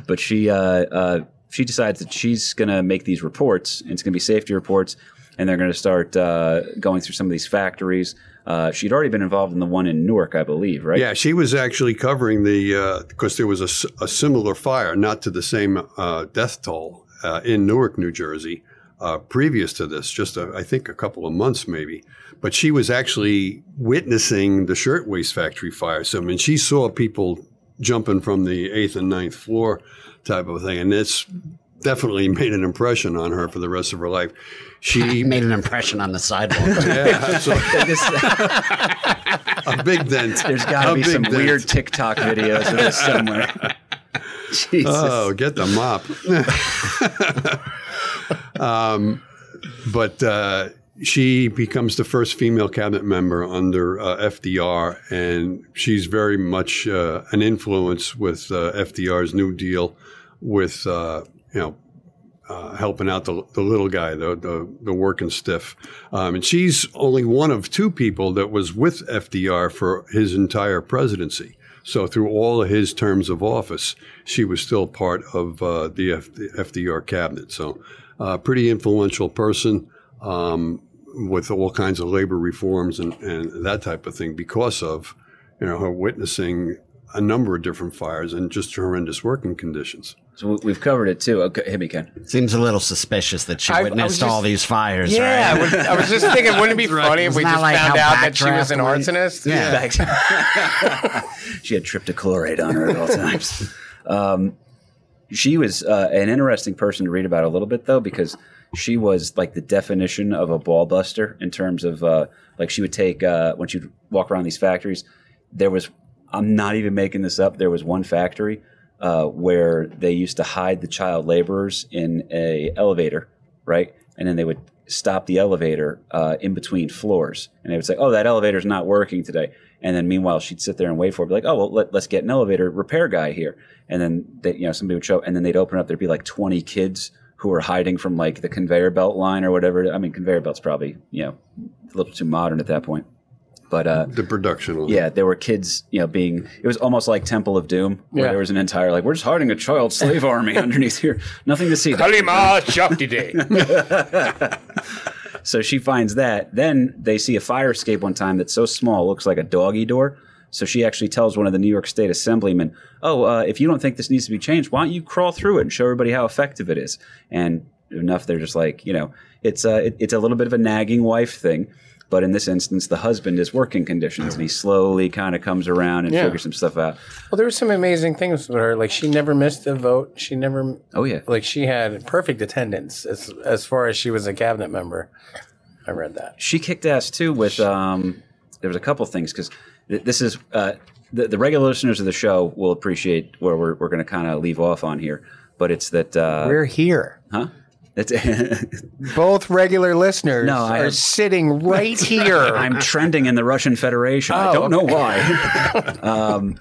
Speaker 2: but she uh, uh, she decides that she's going to make these reports. And it's going to be safety reports, and they're going to start uh, going through some of these factories. Uh, she'd already been involved in the one in Newark, I believe, right?
Speaker 3: Yeah, she was actually covering the uh because there was a similar fire, not to the same uh, death toll uh, in Newark, New Jersey, uh, previous to this, just a, I think a couple of months maybe. But she was actually witnessing the shirtwaist factory fire. So I mean, she saw people jumping from the eighth and ninth floor, type of thing, and it's definitely made an impression on her for the rest of her life. She
Speaker 5: made an impression on the sidewalk.
Speaker 3: yeah, so a big dent.
Speaker 2: There's got to be some
Speaker 3: dent.
Speaker 2: weird TikTok videos of this somewhere. Jesus.
Speaker 3: Oh, get the mop. um, but uh, she becomes the first female cabinet member under uh, FDR, and she's very much uh, an influence with uh, FDR's New Deal, with uh, you know. Uh, helping out the, the little guy, the, the, the working stiff. Um, and she's only one of two people that was with FDR for his entire presidency. So through all of his terms of office, she was still part of uh, the, the FDR cabinet. So, pretty influential person um, with all kinds of labor reforms and, and that type of thing because of you know her witnessing a number of different fires and just horrendous working conditions.
Speaker 2: So we- we've covered it too. Okay, hit me, Ken.
Speaker 5: Seems a little suspicious that she
Speaker 6: I- I
Speaker 5: witnessed
Speaker 6: was
Speaker 5: all these fires,
Speaker 6: Yeah, I was, I was just thinking, wouldn't it be funny if we just
Speaker 5: like
Speaker 6: found out that she was an
Speaker 5: Backdraft
Speaker 6: arsonist?
Speaker 5: Yeah.
Speaker 2: she had triptochlorate on her at all times. Um, she was uh, an interesting person to read about a little bit, though, because she was like the definition of a ball buster in terms of uh, like she would take uh, when she'd walk around these factories. There was I'm not even making this up. There was one factory uh, where they used to hide the child laborers in a elevator, right? And then they would stop the elevator uh, in between floors, and they would say, "Oh, that elevator's not working today." And then meanwhile, she'd sit there and wait for it, be like, "Oh, well, let, us get an elevator repair guy here." And then they, you know somebody would show, and then they'd open up. There'd be like twenty kids who were hiding from like the conveyor belt line or whatever. I mean, conveyor belt's probably you know a little too modern at that point. But uh,
Speaker 3: the production. Line.
Speaker 2: yeah, there were kids, you know, being. It was almost like Temple of Doom, where
Speaker 6: Yeah.
Speaker 2: there was an entire like we're just hiding a child slave army underneath here. Nothing to see.
Speaker 6: Kalima Shakti Day.
Speaker 2: So she finds that. Then they see a fire escape one time that's so small, looks like a doggy door. So she actually tells one of the New York State assemblymen, "Oh, uh, if you don't think this needs to be changed, why don't you crawl through it and show everybody how effective it is?" And enough, they're just like, you know, it's a it, it's a little bit of a nagging wife thing. But in this instance, the husband is working conditions, and he slowly kind of comes around and
Speaker 6: Yeah.
Speaker 2: figures some stuff out.
Speaker 6: Well, there were some amazing things with her. Like she never missed a vote. She never.
Speaker 2: Oh yeah,
Speaker 6: Like she had perfect attendance as as far as she was a cabinet member. I read that.
Speaker 2: she kicked ass too with um there was a couple things because this is uh the, the regular listeners of the show will appreciate where we're, we're going to kind of leave off on here but it's that uh
Speaker 6: We're here.
Speaker 2: huh
Speaker 6: Both regular listeners
Speaker 2: No, I
Speaker 6: are sitting right here.
Speaker 2: i'm trending in the russian federation i
Speaker 6: Oh,
Speaker 2: don't know why um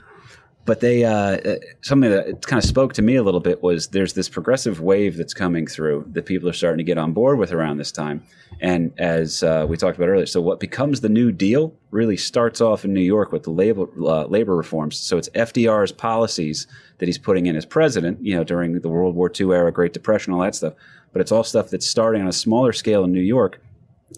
Speaker 2: but they uh, something that kind of spoke to me a little bit was there's this progressive wave that's coming through that people are starting to get on board with around this time. And as uh, we talked about earlier so what becomes the new deal really starts off in new york with the labor, uh, labor reforms. So it's fdr's policies that he's putting in as president you know during the world war ii era great depression all that stuff. But it's all stuff that's starting on a smaller scale in new york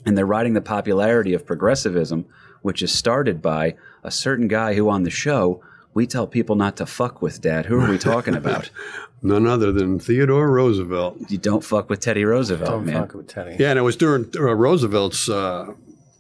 Speaker 2: and they're riding the popularity of progressivism, which is started by a certain guy who on the show we tell people not to fuck with. Dad, who are we talking about?
Speaker 3: None other than Theodore Roosevelt.
Speaker 2: you don't fuck with Teddy Roosevelt,
Speaker 6: Don't
Speaker 2: man.
Speaker 6: fuck with Teddy.
Speaker 3: Yeah, and it was during uh, Roosevelt's uh,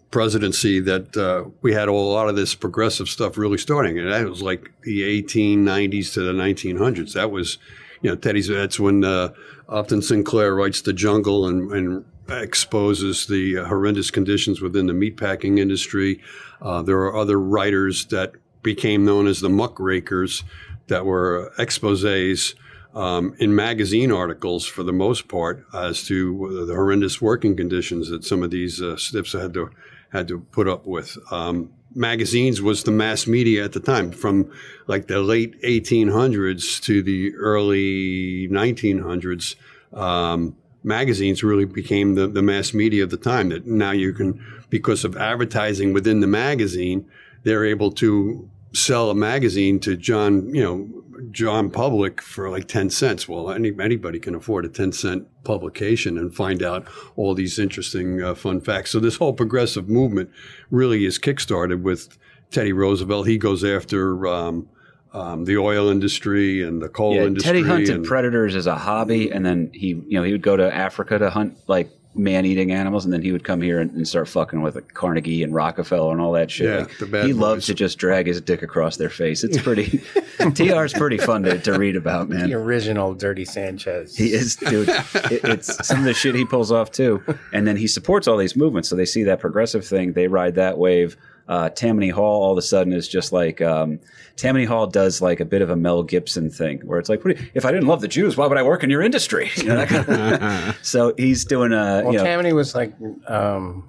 Speaker 3: presidency that uh, we had a lot of this progressive stuff really starting, and that was like the 1890s to the 1900s. That was, you know, Teddy's. That's when uh, Upton Sinclair writes *The Jungle* and, and exposes the uh, horrendous conditions within the meatpacking industry. Uh, there are other writers that became known as the muckrakers that were exposés um, in magazine articles for the most part as to the horrendous working conditions that some of these uh, stiffs had to had to put up with. Um, magazines was the mass media at the time, from like the late 1800s to the early 1900s. Um, magazines really became the, the mass media of the time. That now you can, because of advertising within the magazine, they're able to sell a magazine to John, you know, John Public for like 10 cents. Well, any, anybody can afford a 10 cent publication and find out all these interesting, uh, fun facts. So this whole progressive movement really is kickstarted with Teddy Roosevelt. He goes after, um, um, the oil industry and the coal
Speaker 2: Yeah,
Speaker 3: industry.
Speaker 2: Teddy hunted
Speaker 3: and-
Speaker 2: predators as a hobby, and then he, you know, he would go to Africa to hunt like man-eating animals, and then he would come here and, and start fucking with like, Carnegie and Rockefeller and all that shit.
Speaker 3: Yeah,
Speaker 2: Like,
Speaker 3: the bad
Speaker 2: he
Speaker 3: boys.
Speaker 2: loves to just drag his dick across their face. It's pretty. Tr's pretty fun to, to read about, man.
Speaker 6: The original Dirty Sanchez.
Speaker 2: He is, dude. It, it's some of the shit he pulls off too, and then he supports all these movements. So they see that progressive thing, they ride that wave. Uh, Tammany Hall all of a sudden is just like um, Tammany Hall does like a bit of a Mel Gibson thing, where it's like, what you- if I didn't love the Jews, why would I work in your industry? You know, kind of- so he's doing a,
Speaker 6: Well,
Speaker 2: you know,
Speaker 6: Tammany was like um,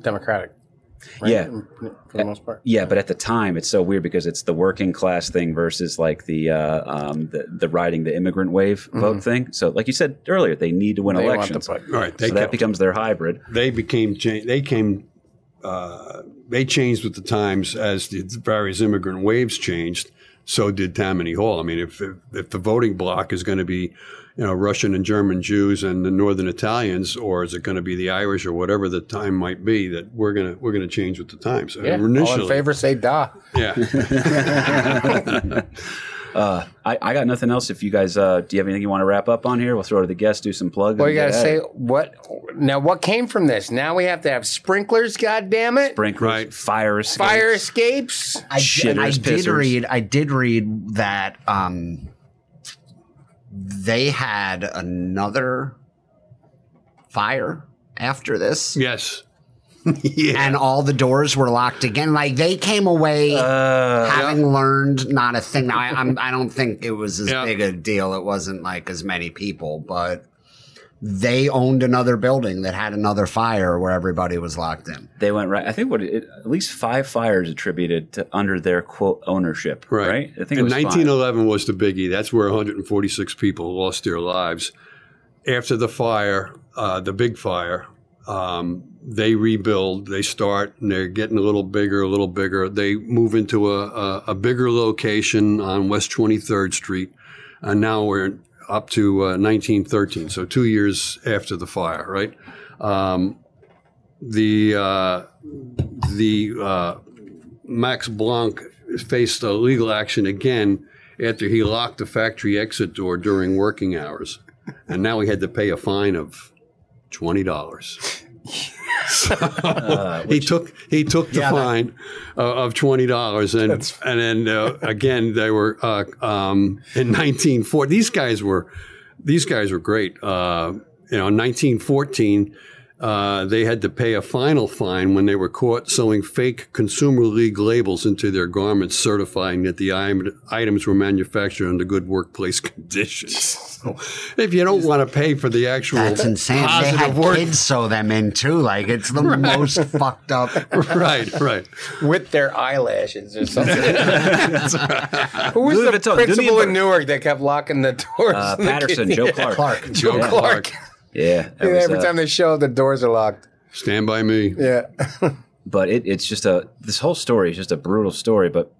Speaker 6: Democratic. Right?
Speaker 2: Yeah.
Speaker 6: For the most part.
Speaker 2: Yeah, but at the time, it's so weird because it's the working class thing versus like the uh, um, the, the riding the immigrant wave vote thing. So, like you said earlier, they need to win
Speaker 6: Mm-hmm. They want the
Speaker 2: elections.
Speaker 6: vote.
Speaker 3: All right, they
Speaker 2: so that becomes their hybrid.
Speaker 3: they became they came uh, they changed with the times as the various immigrant waves changed. So did Tammany Hall. I mean, if if, if the voting bloc is going to be, you know, Russian and German Jews and the Northern Italians, or is it going to be the Irish or whatever the time might be, that we're gonna we're gonna change with the times.
Speaker 6: Yeah.
Speaker 3: And
Speaker 6: All in favor, say da.
Speaker 3: yeah.
Speaker 2: Uh, I, I got nothing else. If you guys, uh, do you have anything you want to wrap up on here? We'll throw it to the guests, do some plugs.
Speaker 6: Well,
Speaker 2: and
Speaker 6: you got to say what now? What came from this? Now we have to have sprinklers. God damn it!
Speaker 2: sprinklers,
Speaker 3: Right.
Speaker 2: fire escapes.
Speaker 6: Fire escapes.
Speaker 5: I,
Speaker 2: Shitters,
Speaker 5: I did
Speaker 2: pissers.
Speaker 5: read. I did read that um, they had another fire after this?
Speaker 3: Yes. yeah.
Speaker 5: And all the doors were locked again. Like they came away having learned not a thing. Now I, I'm, I don't think it was as
Speaker 3: Yeah.
Speaker 5: big a deal. It wasn't like as many people, but they owned another building that had another fire where everybody was locked in.
Speaker 2: They went right. I think what it, at least five fires attributed to under their quote ownership. Right. I think it
Speaker 3: and
Speaker 2: was five.
Speaker 3: 1911 was the biggie. That's where 146 people lost their lives. After the fire, uh, the big fire, um, they rebuild. They start, and they're getting a little bigger, a little bigger. They move into a, a, a bigger location on West 23rd Street, and now we're up to uh, 1913. So two years after the fire, right? Um, the uh, the uh, Max Blanck faced a legal action again after he locked the factory exit door during working hours, and now he had to pay a fine of twenty dollars. he took he took the fine uh, of twenty dollars, and and then uh, again they were uh, um, in nineteen four. These guys were these guys were great. Uh, you know, in nineteen fourteen. Uh, they had to pay a final fine when they were caught sewing fake Consumer League labels into their garments, certifying that the im- items were manufactured under good workplace conditions. So if you don't want to pay for the actual
Speaker 5: That's insane. They
Speaker 3: positive
Speaker 5: had
Speaker 3: work,
Speaker 5: kids sew them in too. Like it's the most fucked up.
Speaker 3: right, right.
Speaker 6: with their eyelashes or something. Who was
Speaker 2: Louis
Speaker 6: the
Speaker 2: Vuitton,
Speaker 6: principal in Newark that kept locking the doors?
Speaker 2: Uh,
Speaker 6: in the Paterson,
Speaker 2: Joe Clark.
Speaker 5: Clark.
Speaker 6: Joe
Speaker 2: Yeah.
Speaker 6: Clark.
Speaker 2: Yeah. that
Speaker 6: Yeah,
Speaker 2: was,
Speaker 6: every
Speaker 2: uh,
Speaker 6: time they show, up, the doors are locked.
Speaker 3: Stand by me.
Speaker 6: Yeah.
Speaker 2: but it, it's just a this whole story is just a brutal story. But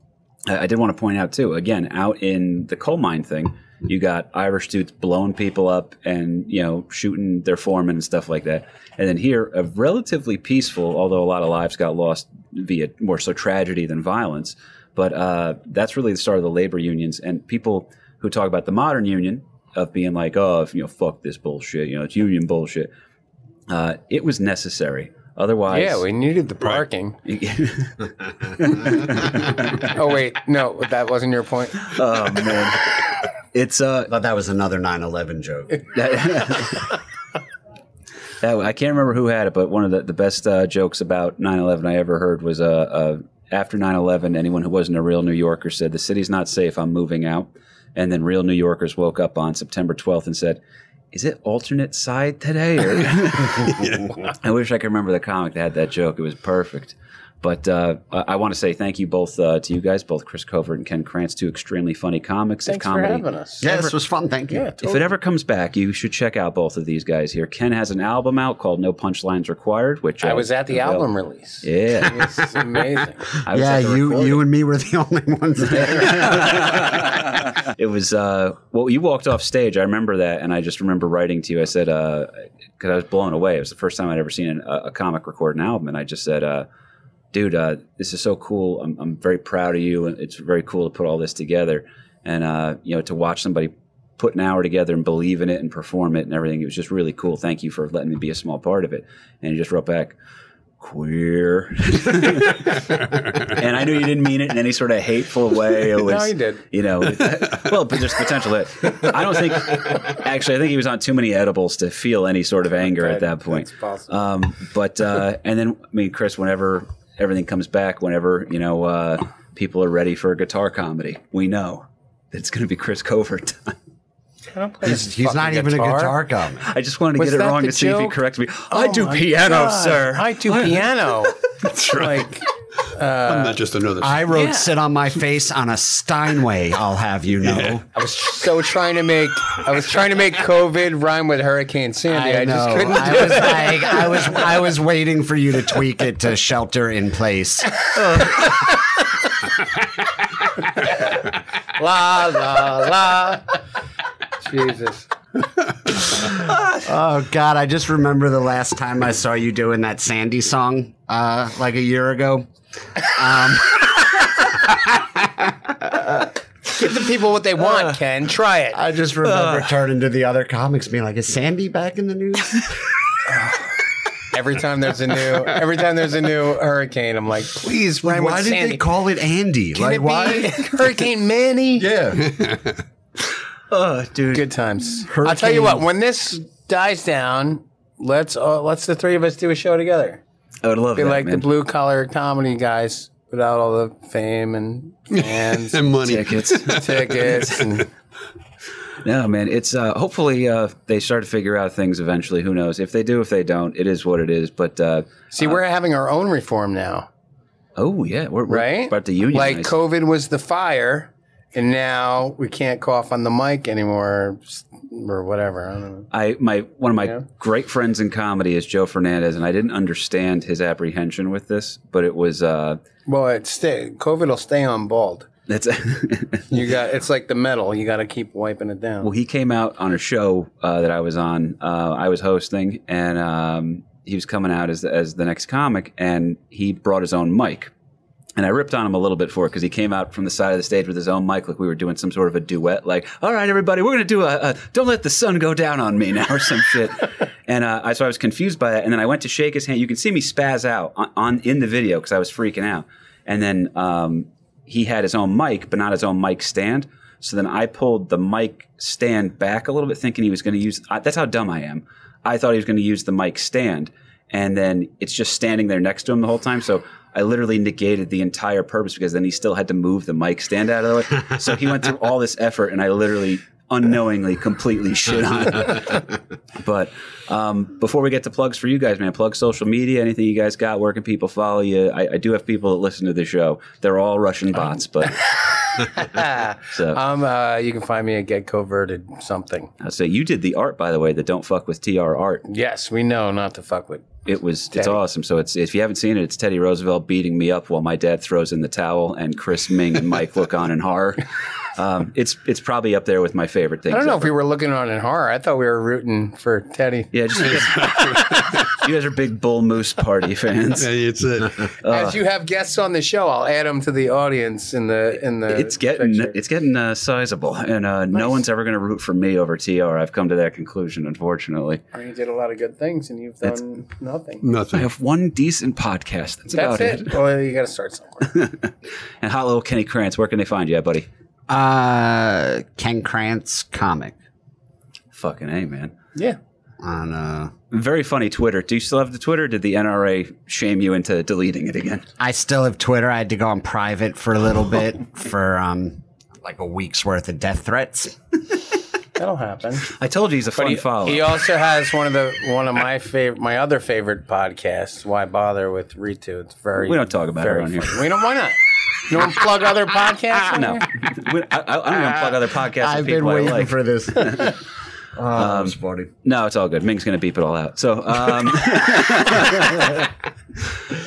Speaker 2: I, I did want to point out too, again, out in the coal mine thing, you got Irish dudes blowing people up and you know shooting their foreman and stuff like that. And then here, a relatively peaceful, although a lot of lives got lost via more so tragedy than violence. But uh, that's really the start of the labor unions and people who talk about the modern union of being like, oh, if, you know, fuck this bullshit, you know, it's union bullshit. Uh, it was necessary. Otherwise,
Speaker 6: Yeah, we needed the parking. Oh, wait. No, that wasn't your point.
Speaker 2: oh man, it's uh,
Speaker 5: But that was another 9/11 joke.
Speaker 2: that, that- I can't remember who had it, but one of the, the best uh, jokes about 9/11 I ever heard was uh, uh, after 9/11, anyone who wasn't a real New Yorker said the city's not safe. I'm moving out, and then real New Yorkers woke up on September 12th and said. Is it alternate side today? Or I wish I could remember the comic that had that joke. It was perfect. But uh, I, I want to say thank you both uh, to you guys, both Chris Covert and Ken Krantz, two extremely funny comics.
Speaker 6: Thanks
Speaker 2: of
Speaker 6: for
Speaker 2: comedy.
Speaker 6: having us.
Speaker 5: Yeah, this was fun. Thank you.
Speaker 6: Yeah,
Speaker 2: If it ever comes back, you should check out both of these guys here. Ken has an album out called No Punchlines Required, which
Speaker 6: I
Speaker 2: uh,
Speaker 6: was at the
Speaker 2: avail-
Speaker 6: album release.
Speaker 2: Yeah,
Speaker 6: It's amazing.
Speaker 2: I
Speaker 5: Yeah,
Speaker 2: at
Speaker 5: you
Speaker 2: recording.
Speaker 5: you and me were the only ones there.
Speaker 2: it was uh, well, you walked off stage. I remember that, and I just remember writing to you. I said because I was blown away. It was the first time I'd ever seen an, a, a comic record an album, and I just said, uh, "Dude, uh, this is so cool. I'm, I'm very proud of you, and it's very cool to put all this together, and uh, you know, to watch somebody." Put an hour together and believe in it and perform it and everything. It was just really cool. Thank you for letting me be a small part of it. And he just wrote back, queer. and I knew you didn't mean it in any sort of hateful way. It was,
Speaker 6: you did.
Speaker 2: You know, well, but there's potential I don't think. Actually, I think he was on too many edibles to feel any sort of anger at that point.
Speaker 6: That's possible.
Speaker 2: Um, but uh, and then I mean, Chris, whenever everything comes back, whenever you know uh, people are ready for a guitar comedy, we know it's going to be Chris Covert time.
Speaker 6: I don't play
Speaker 5: He's,
Speaker 6: this
Speaker 5: he's not
Speaker 6: fucking
Speaker 5: even a guitar guy.
Speaker 2: I just wanted to
Speaker 6: Was
Speaker 2: get it wrong
Speaker 6: the
Speaker 2: to see if he
Speaker 6: joke?
Speaker 2: corrects me. Oh I do piano,
Speaker 6: God.
Speaker 2: sir.
Speaker 6: I do piano. That's right. Like,
Speaker 3: I'm uh, not just another.
Speaker 5: I wrote
Speaker 6: Yeah.
Speaker 5: "Sit on My Face" on a Steinway. I'll have you know.
Speaker 6: I was so trying to make I was trying to make COVID rhyme with Hurricane Sandy. I, just
Speaker 5: know.
Speaker 6: couldn't
Speaker 5: I
Speaker 6: do
Speaker 5: was
Speaker 6: it.
Speaker 5: like, I was, I was waiting for you to tweak it to shelter in place.
Speaker 6: La la la. Jesus.
Speaker 5: Oh God, I just remember the last time I saw you doing that Sandy song, uh, like a year ago.
Speaker 6: Um, Give the people what they want, uh, Ken. Try it.
Speaker 5: I just remember uh. turning to the other comics, being like, "Is Sandy back in the news?"
Speaker 6: Every time there's a new every time there's a new hurricane, I'm like, please rhyme
Speaker 5: why did
Speaker 6: Sandy.
Speaker 5: they call it Andy?
Speaker 6: Can
Speaker 5: like,
Speaker 6: it
Speaker 5: why?
Speaker 6: be Hurricane Manny?
Speaker 5: yeah,
Speaker 2: Oh, dude.
Speaker 6: Good times. I'll tell you what, when this dies down, let's uh, let's the three of us do a show together.
Speaker 2: I would love
Speaker 6: Be
Speaker 2: that,
Speaker 6: like
Speaker 2: man.
Speaker 6: the blue collar comedy guys without all the fame and fans,
Speaker 3: and money.
Speaker 2: tickets.
Speaker 6: tickets, and
Speaker 2: No, man. It's uh, hopefully uh, they start to figure out things eventually. Who knows? If they do, if they don't, it is what it is. But uh,
Speaker 6: see, we're having our own reform now,
Speaker 2: oh yeah, we're, we're
Speaker 6: right?
Speaker 2: about to unionize.
Speaker 6: Like COVID was the fire, and now we can't cough on the mic anymore, or whatever. I don't know.
Speaker 2: I my one of my
Speaker 6: Yeah.
Speaker 2: great friends in comedy is Joe Fernandez, and I didn't understand his apprehension with this, but it was uh,
Speaker 6: Well, it stay COVID will stay on bald.
Speaker 2: that's
Speaker 6: You got it's like the metal. You got to keep wiping it down.
Speaker 2: well, he came out on a show uh, that I was on. Uh, I was hosting, and um, he was coming out as as the next comic, and he brought his own mic. And I ripped on him a little bit for it because he came out from the side of the stage with his own mic, like we were doing some sort of a duet. Like, all right, everybody, we're going to do a, a "Don't Let the Sun Go Down on Me" now, or some shit. And uh, I, so I was confused by that. And then I went to shake his hand. You can see me spaz out on, on in the video because I was freaking out. And then um, he had his own mic, but not his own mic stand. So then I pulled the mic stand back a little bit, thinking he was going to use. I, that's how dumb I am. I thought he was going to use the mic stand, and then it's just standing there next to him the whole time. So I literally negated the entire purpose because then he still had to move the mic stand out of the way. So he went through all this effort, and I literally unknowingly completely shit on him. but um, before we get to plugs for you guys, man, plug social media, anything you guys got, where can people follow you? I, I do have people that listen to the show. They're all Russian bots, but so
Speaker 6: Um, uh, you can find me at Get Coverted something.
Speaker 2: I'll say you did the art, by the way, the Don't Fuck with TR art.
Speaker 6: Yes, we know not to fuck with.
Speaker 2: It was it's awesome. So it's if you haven't seen it, it's Teddy Roosevelt beating me up while my dad throws in the towel, and Chris Ming and Mike look on in horror. Um, it's it's probably up there with my favorite things.
Speaker 6: I don't know if we were looking on in horror. I thought we were rooting for Teddy.
Speaker 2: Yeah, just you guys are big Bull Moose Party fans.
Speaker 3: Yeah, it's it.
Speaker 6: As you have guests on the show, I'll add them to the audience in the in the.
Speaker 2: It's getting
Speaker 6: picture.
Speaker 2: it's getting uh, sizable, and uh, no one's ever going to root for me over TR. I've come to that conclusion, unfortunately.
Speaker 6: You did a lot of good things, and you've done nothing.
Speaker 3: Nothing.
Speaker 2: I have one decent podcast. That's, about
Speaker 6: That's it. Well, you got to start somewhere.
Speaker 2: And hot little Kenny Krantz, where can they find you, at, buddy?
Speaker 5: Uh, Ken Krantz comic
Speaker 2: Fucking a man.
Speaker 6: yeah.
Speaker 5: on uh.
Speaker 2: Very funny Twitter. Do you still have the Twitter? Did the NRA shame you into deleting it again?
Speaker 5: I still have Twitter. I had to go on private for a little bit for um like a week's worth of death threats.
Speaker 6: That'll happen.
Speaker 2: I told you he's a funny
Speaker 6: he,
Speaker 2: follow.
Speaker 6: he also has one of the one of my favorite, my other favorite podcasts. Why bother with Ritu? It's very.
Speaker 2: We don't talk about it on here.
Speaker 6: We don't. Why not? You don't plug other podcasts?
Speaker 2: no,
Speaker 6: here?
Speaker 2: We- I, I I don't even plug other podcasts.
Speaker 5: I've
Speaker 2: of
Speaker 5: been
Speaker 2: people I
Speaker 5: waiting
Speaker 2: like.
Speaker 5: for this. oh, that's funny.
Speaker 2: No, it's all good. Ming's going to beep it all out. So, um,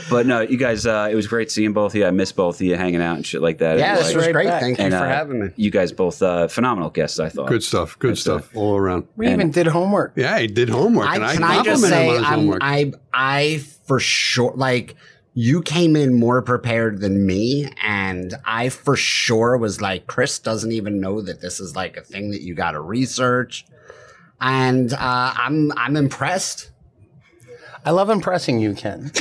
Speaker 2: but no, you guys, uh, it was great seeing both of you. I miss both of you hanging out and shit like that.
Speaker 5: Yeah,
Speaker 2: It
Speaker 5: this
Speaker 2: like-
Speaker 5: was
Speaker 6: right
Speaker 5: great.
Speaker 6: back.
Speaker 5: Thank you for
Speaker 2: uh,
Speaker 5: having me.
Speaker 2: You guys both uh, phenomenal guests. I thought.
Speaker 3: Good stuff. Good stuff all around.
Speaker 6: We even did homework.
Speaker 3: Yeah, he did homework,
Speaker 5: I,
Speaker 3: and I
Speaker 5: can I just say
Speaker 3: him on his
Speaker 5: I'm. I I for sure like you came in more prepared than me and I for sure was like Chris doesn't even know that this is like a thing that you got to research and uh, I'm I'm impressed.
Speaker 6: I love impressing you, Ken.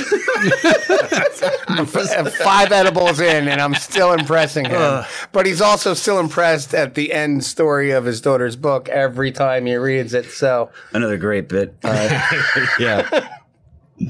Speaker 6: Five edibles in, and I'm still impressing him. but he's also still impressed at the end story of his daughter's book every time he reads it. So
Speaker 2: Another great bit. Uh,
Speaker 5: Yeah.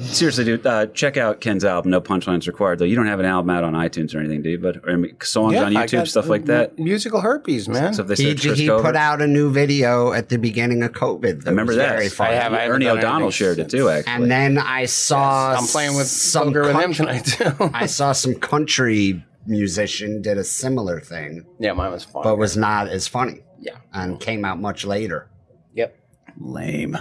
Speaker 2: Seriously, dude, uh, check out Ken's album. No punchlines required. Though you don't have an album out on iTunes or anything, do you? But or I mean, songs on YouTube, stuff like that.
Speaker 6: Musical herpes, man.
Speaker 2: So if they
Speaker 5: He,
Speaker 2: said
Speaker 5: he put out a new video at the beginning of COVID. that
Speaker 2: I remember
Speaker 5: was
Speaker 2: that.
Speaker 5: Very funny.
Speaker 6: I have- I
Speaker 2: Ernie O'Donnell
Speaker 6: anything
Speaker 2: shared it too. Actually,
Speaker 5: And then I saw
Speaker 6: I'm playing with
Speaker 5: some
Speaker 6: poker with him
Speaker 5: country-
Speaker 6: tonight too.
Speaker 5: I saw some country musician did a similar thing,
Speaker 6: yeah, mine was fun.
Speaker 5: but was not as funny
Speaker 6: yeah.
Speaker 5: and came out much later.
Speaker 6: Yep.
Speaker 2: lame.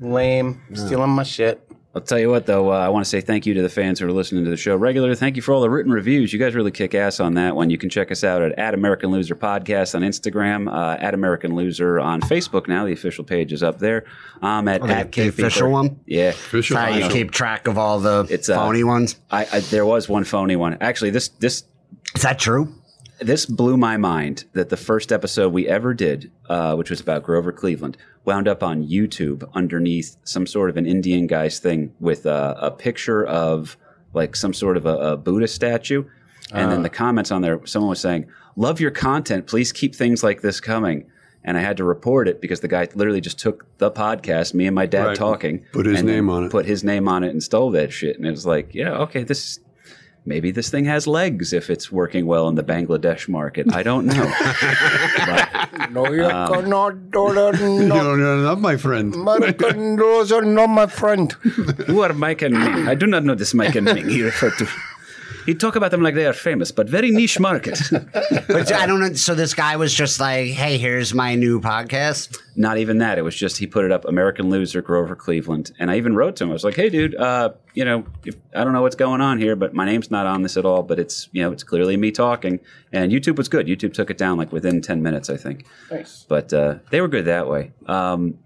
Speaker 6: Lame. Stealing my shit.
Speaker 2: I'll tell you what, though, uh, I want to say thank you to the fans who are listening to the show regularly. Thank you for all the written reviews. You guys really kick ass on that one. You can check us out at, at American Loser Podcast on Instagram, uh, at American Loser on Facebook now. The official page is up there. Um, at,
Speaker 5: Oh,
Speaker 2: at
Speaker 5: the
Speaker 2: KP
Speaker 5: official one?
Speaker 2: Yeah.
Speaker 3: Official
Speaker 5: Try to
Speaker 3: final.
Speaker 5: keep track of all the
Speaker 2: It's, uh,
Speaker 5: phony ones.
Speaker 2: I, I, there was one phony one. Actually, this this
Speaker 5: Is that true?
Speaker 2: This blew my mind that the first episode we ever did, uh, which was about Grover Cleveland, wound up on YouTube underneath some sort of an Indian guy's thing with a, a picture of like some sort of a, a Buddha statue. And then the comments on there, someone was saying, Love your content. Please keep things like this coming. and I had to report it because the guy literally just took the podcast, me and my dad
Speaker 3: Right.
Speaker 2: talking,
Speaker 3: Put his name on it.
Speaker 2: put his name on it, and stole that shit. And it was like, yeah, okay, this maybe this thing has legs if it's working well in the Bangladesh market. I don't know. But,
Speaker 6: No, you
Speaker 2: Um,
Speaker 6: cannot do that.
Speaker 3: You
Speaker 6: No,
Speaker 3: don't my friend.
Speaker 6: American those are not my friend.
Speaker 2: who are Mike and Ming? I do not know this Mike and Ming he referred to. He talk about them like they are famous, but very niche market.
Speaker 5: But I don't know. So this guy was just like, "Hey, here's my new podcast."
Speaker 2: Not even that. It was just he put it up, American Loser, Grover Cleveland, and I even wrote to him. I was like, "Hey, dude, uh, you know, if, I don't know what's going on here, but my name's not on this at all. But it's you know, it's clearly me talking." And YouTube was good. YouTube took it down like within ten minutes, I think.
Speaker 6: Nice.
Speaker 2: But uh, they were good that way. Um,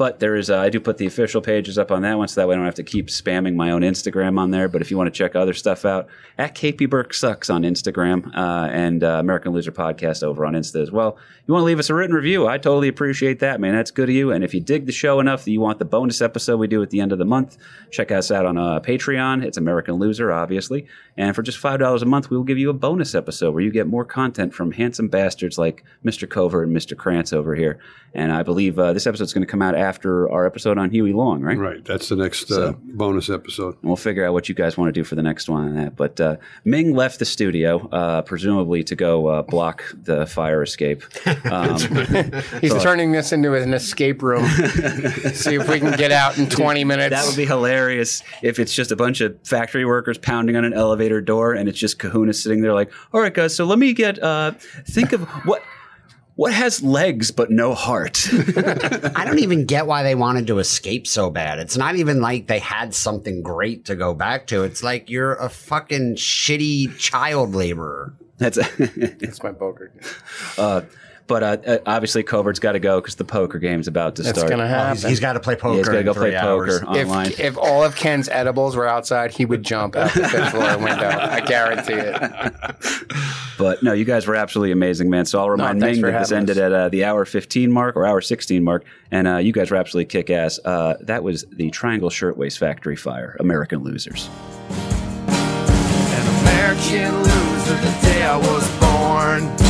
Speaker 2: but there is, uh, I do put the official pages up on that one, so that way I don't have to keep spamming my own Instagram on there. But if you want to check other stuff out, at KP Burke Sucks on Instagram uh, and uh, American Loser Podcast over on Insta as well. You want to leave us a written review? I totally appreciate that, man. That's good of you. And if you dig the show enough that you want the bonus episode we do at the end of the month, check us out on uh, Patreon. It's American Loser, obviously. And for just $5 a month, we will give you a bonus episode where you get more content from handsome bastards like Mr. Cover and Mr. Krantz over here. And I believe uh, this episode's going to come out after our episode on Huey Long, right?
Speaker 3: Right, that's the next uh, bonus episode.
Speaker 2: And we'll figure out what you guys want to do for the next one on that. But uh, Ming left the studio, uh, presumably to go uh, block the fire escape. Um,
Speaker 6: He's turning this into an escape room. See if we can get out in 20 minutes.
Speaker 2: that would be hilarious if it's just a bunch of factory workers pounding on an elevator door and it's just Kahuna sitting there like, all right, guys, so let me get, uh, think of what. What has legs but no heart?
Speaker 5: I don't even get why they wanted to escape so bad. It's not even like they had something great to go back to. It's like you're a fucking shitty child laborer.
Speaker 2: That's
Speaker 6: That's my poker.
Speaker 2: uh, but uh, uh, obviously Covert's got to go because the poker game's about to
Speaker 6: That's
Speaker 2: start.
Speaker 6: gonna happen.
Speaker 5: He's, he's got to play poker.
Speaker 2: Yeah, he's got to go play
Speaker 5: hours.
Speaker 2: poker online.
Speaker 6: If, if all of Ken's edibles were outside, he would jump out the fifth floor window. I guarantee it.
Speaker 2: But no, you guys were absolutely amazing, man. So I'll remind
Speaker 6: thanks
Speaker 2: Ming that this
Speaker 6: having
Speaker 2: ended
Speaker 6: us.
Speaker 2: at uh, the hour 15 mark or hour 16 mark, and uh, you guys were absolutely kick ass. Uh, that was the Triangle Shirtwaist Factory Fire, American Losers.
Speaker 1: An American loser the day I was born.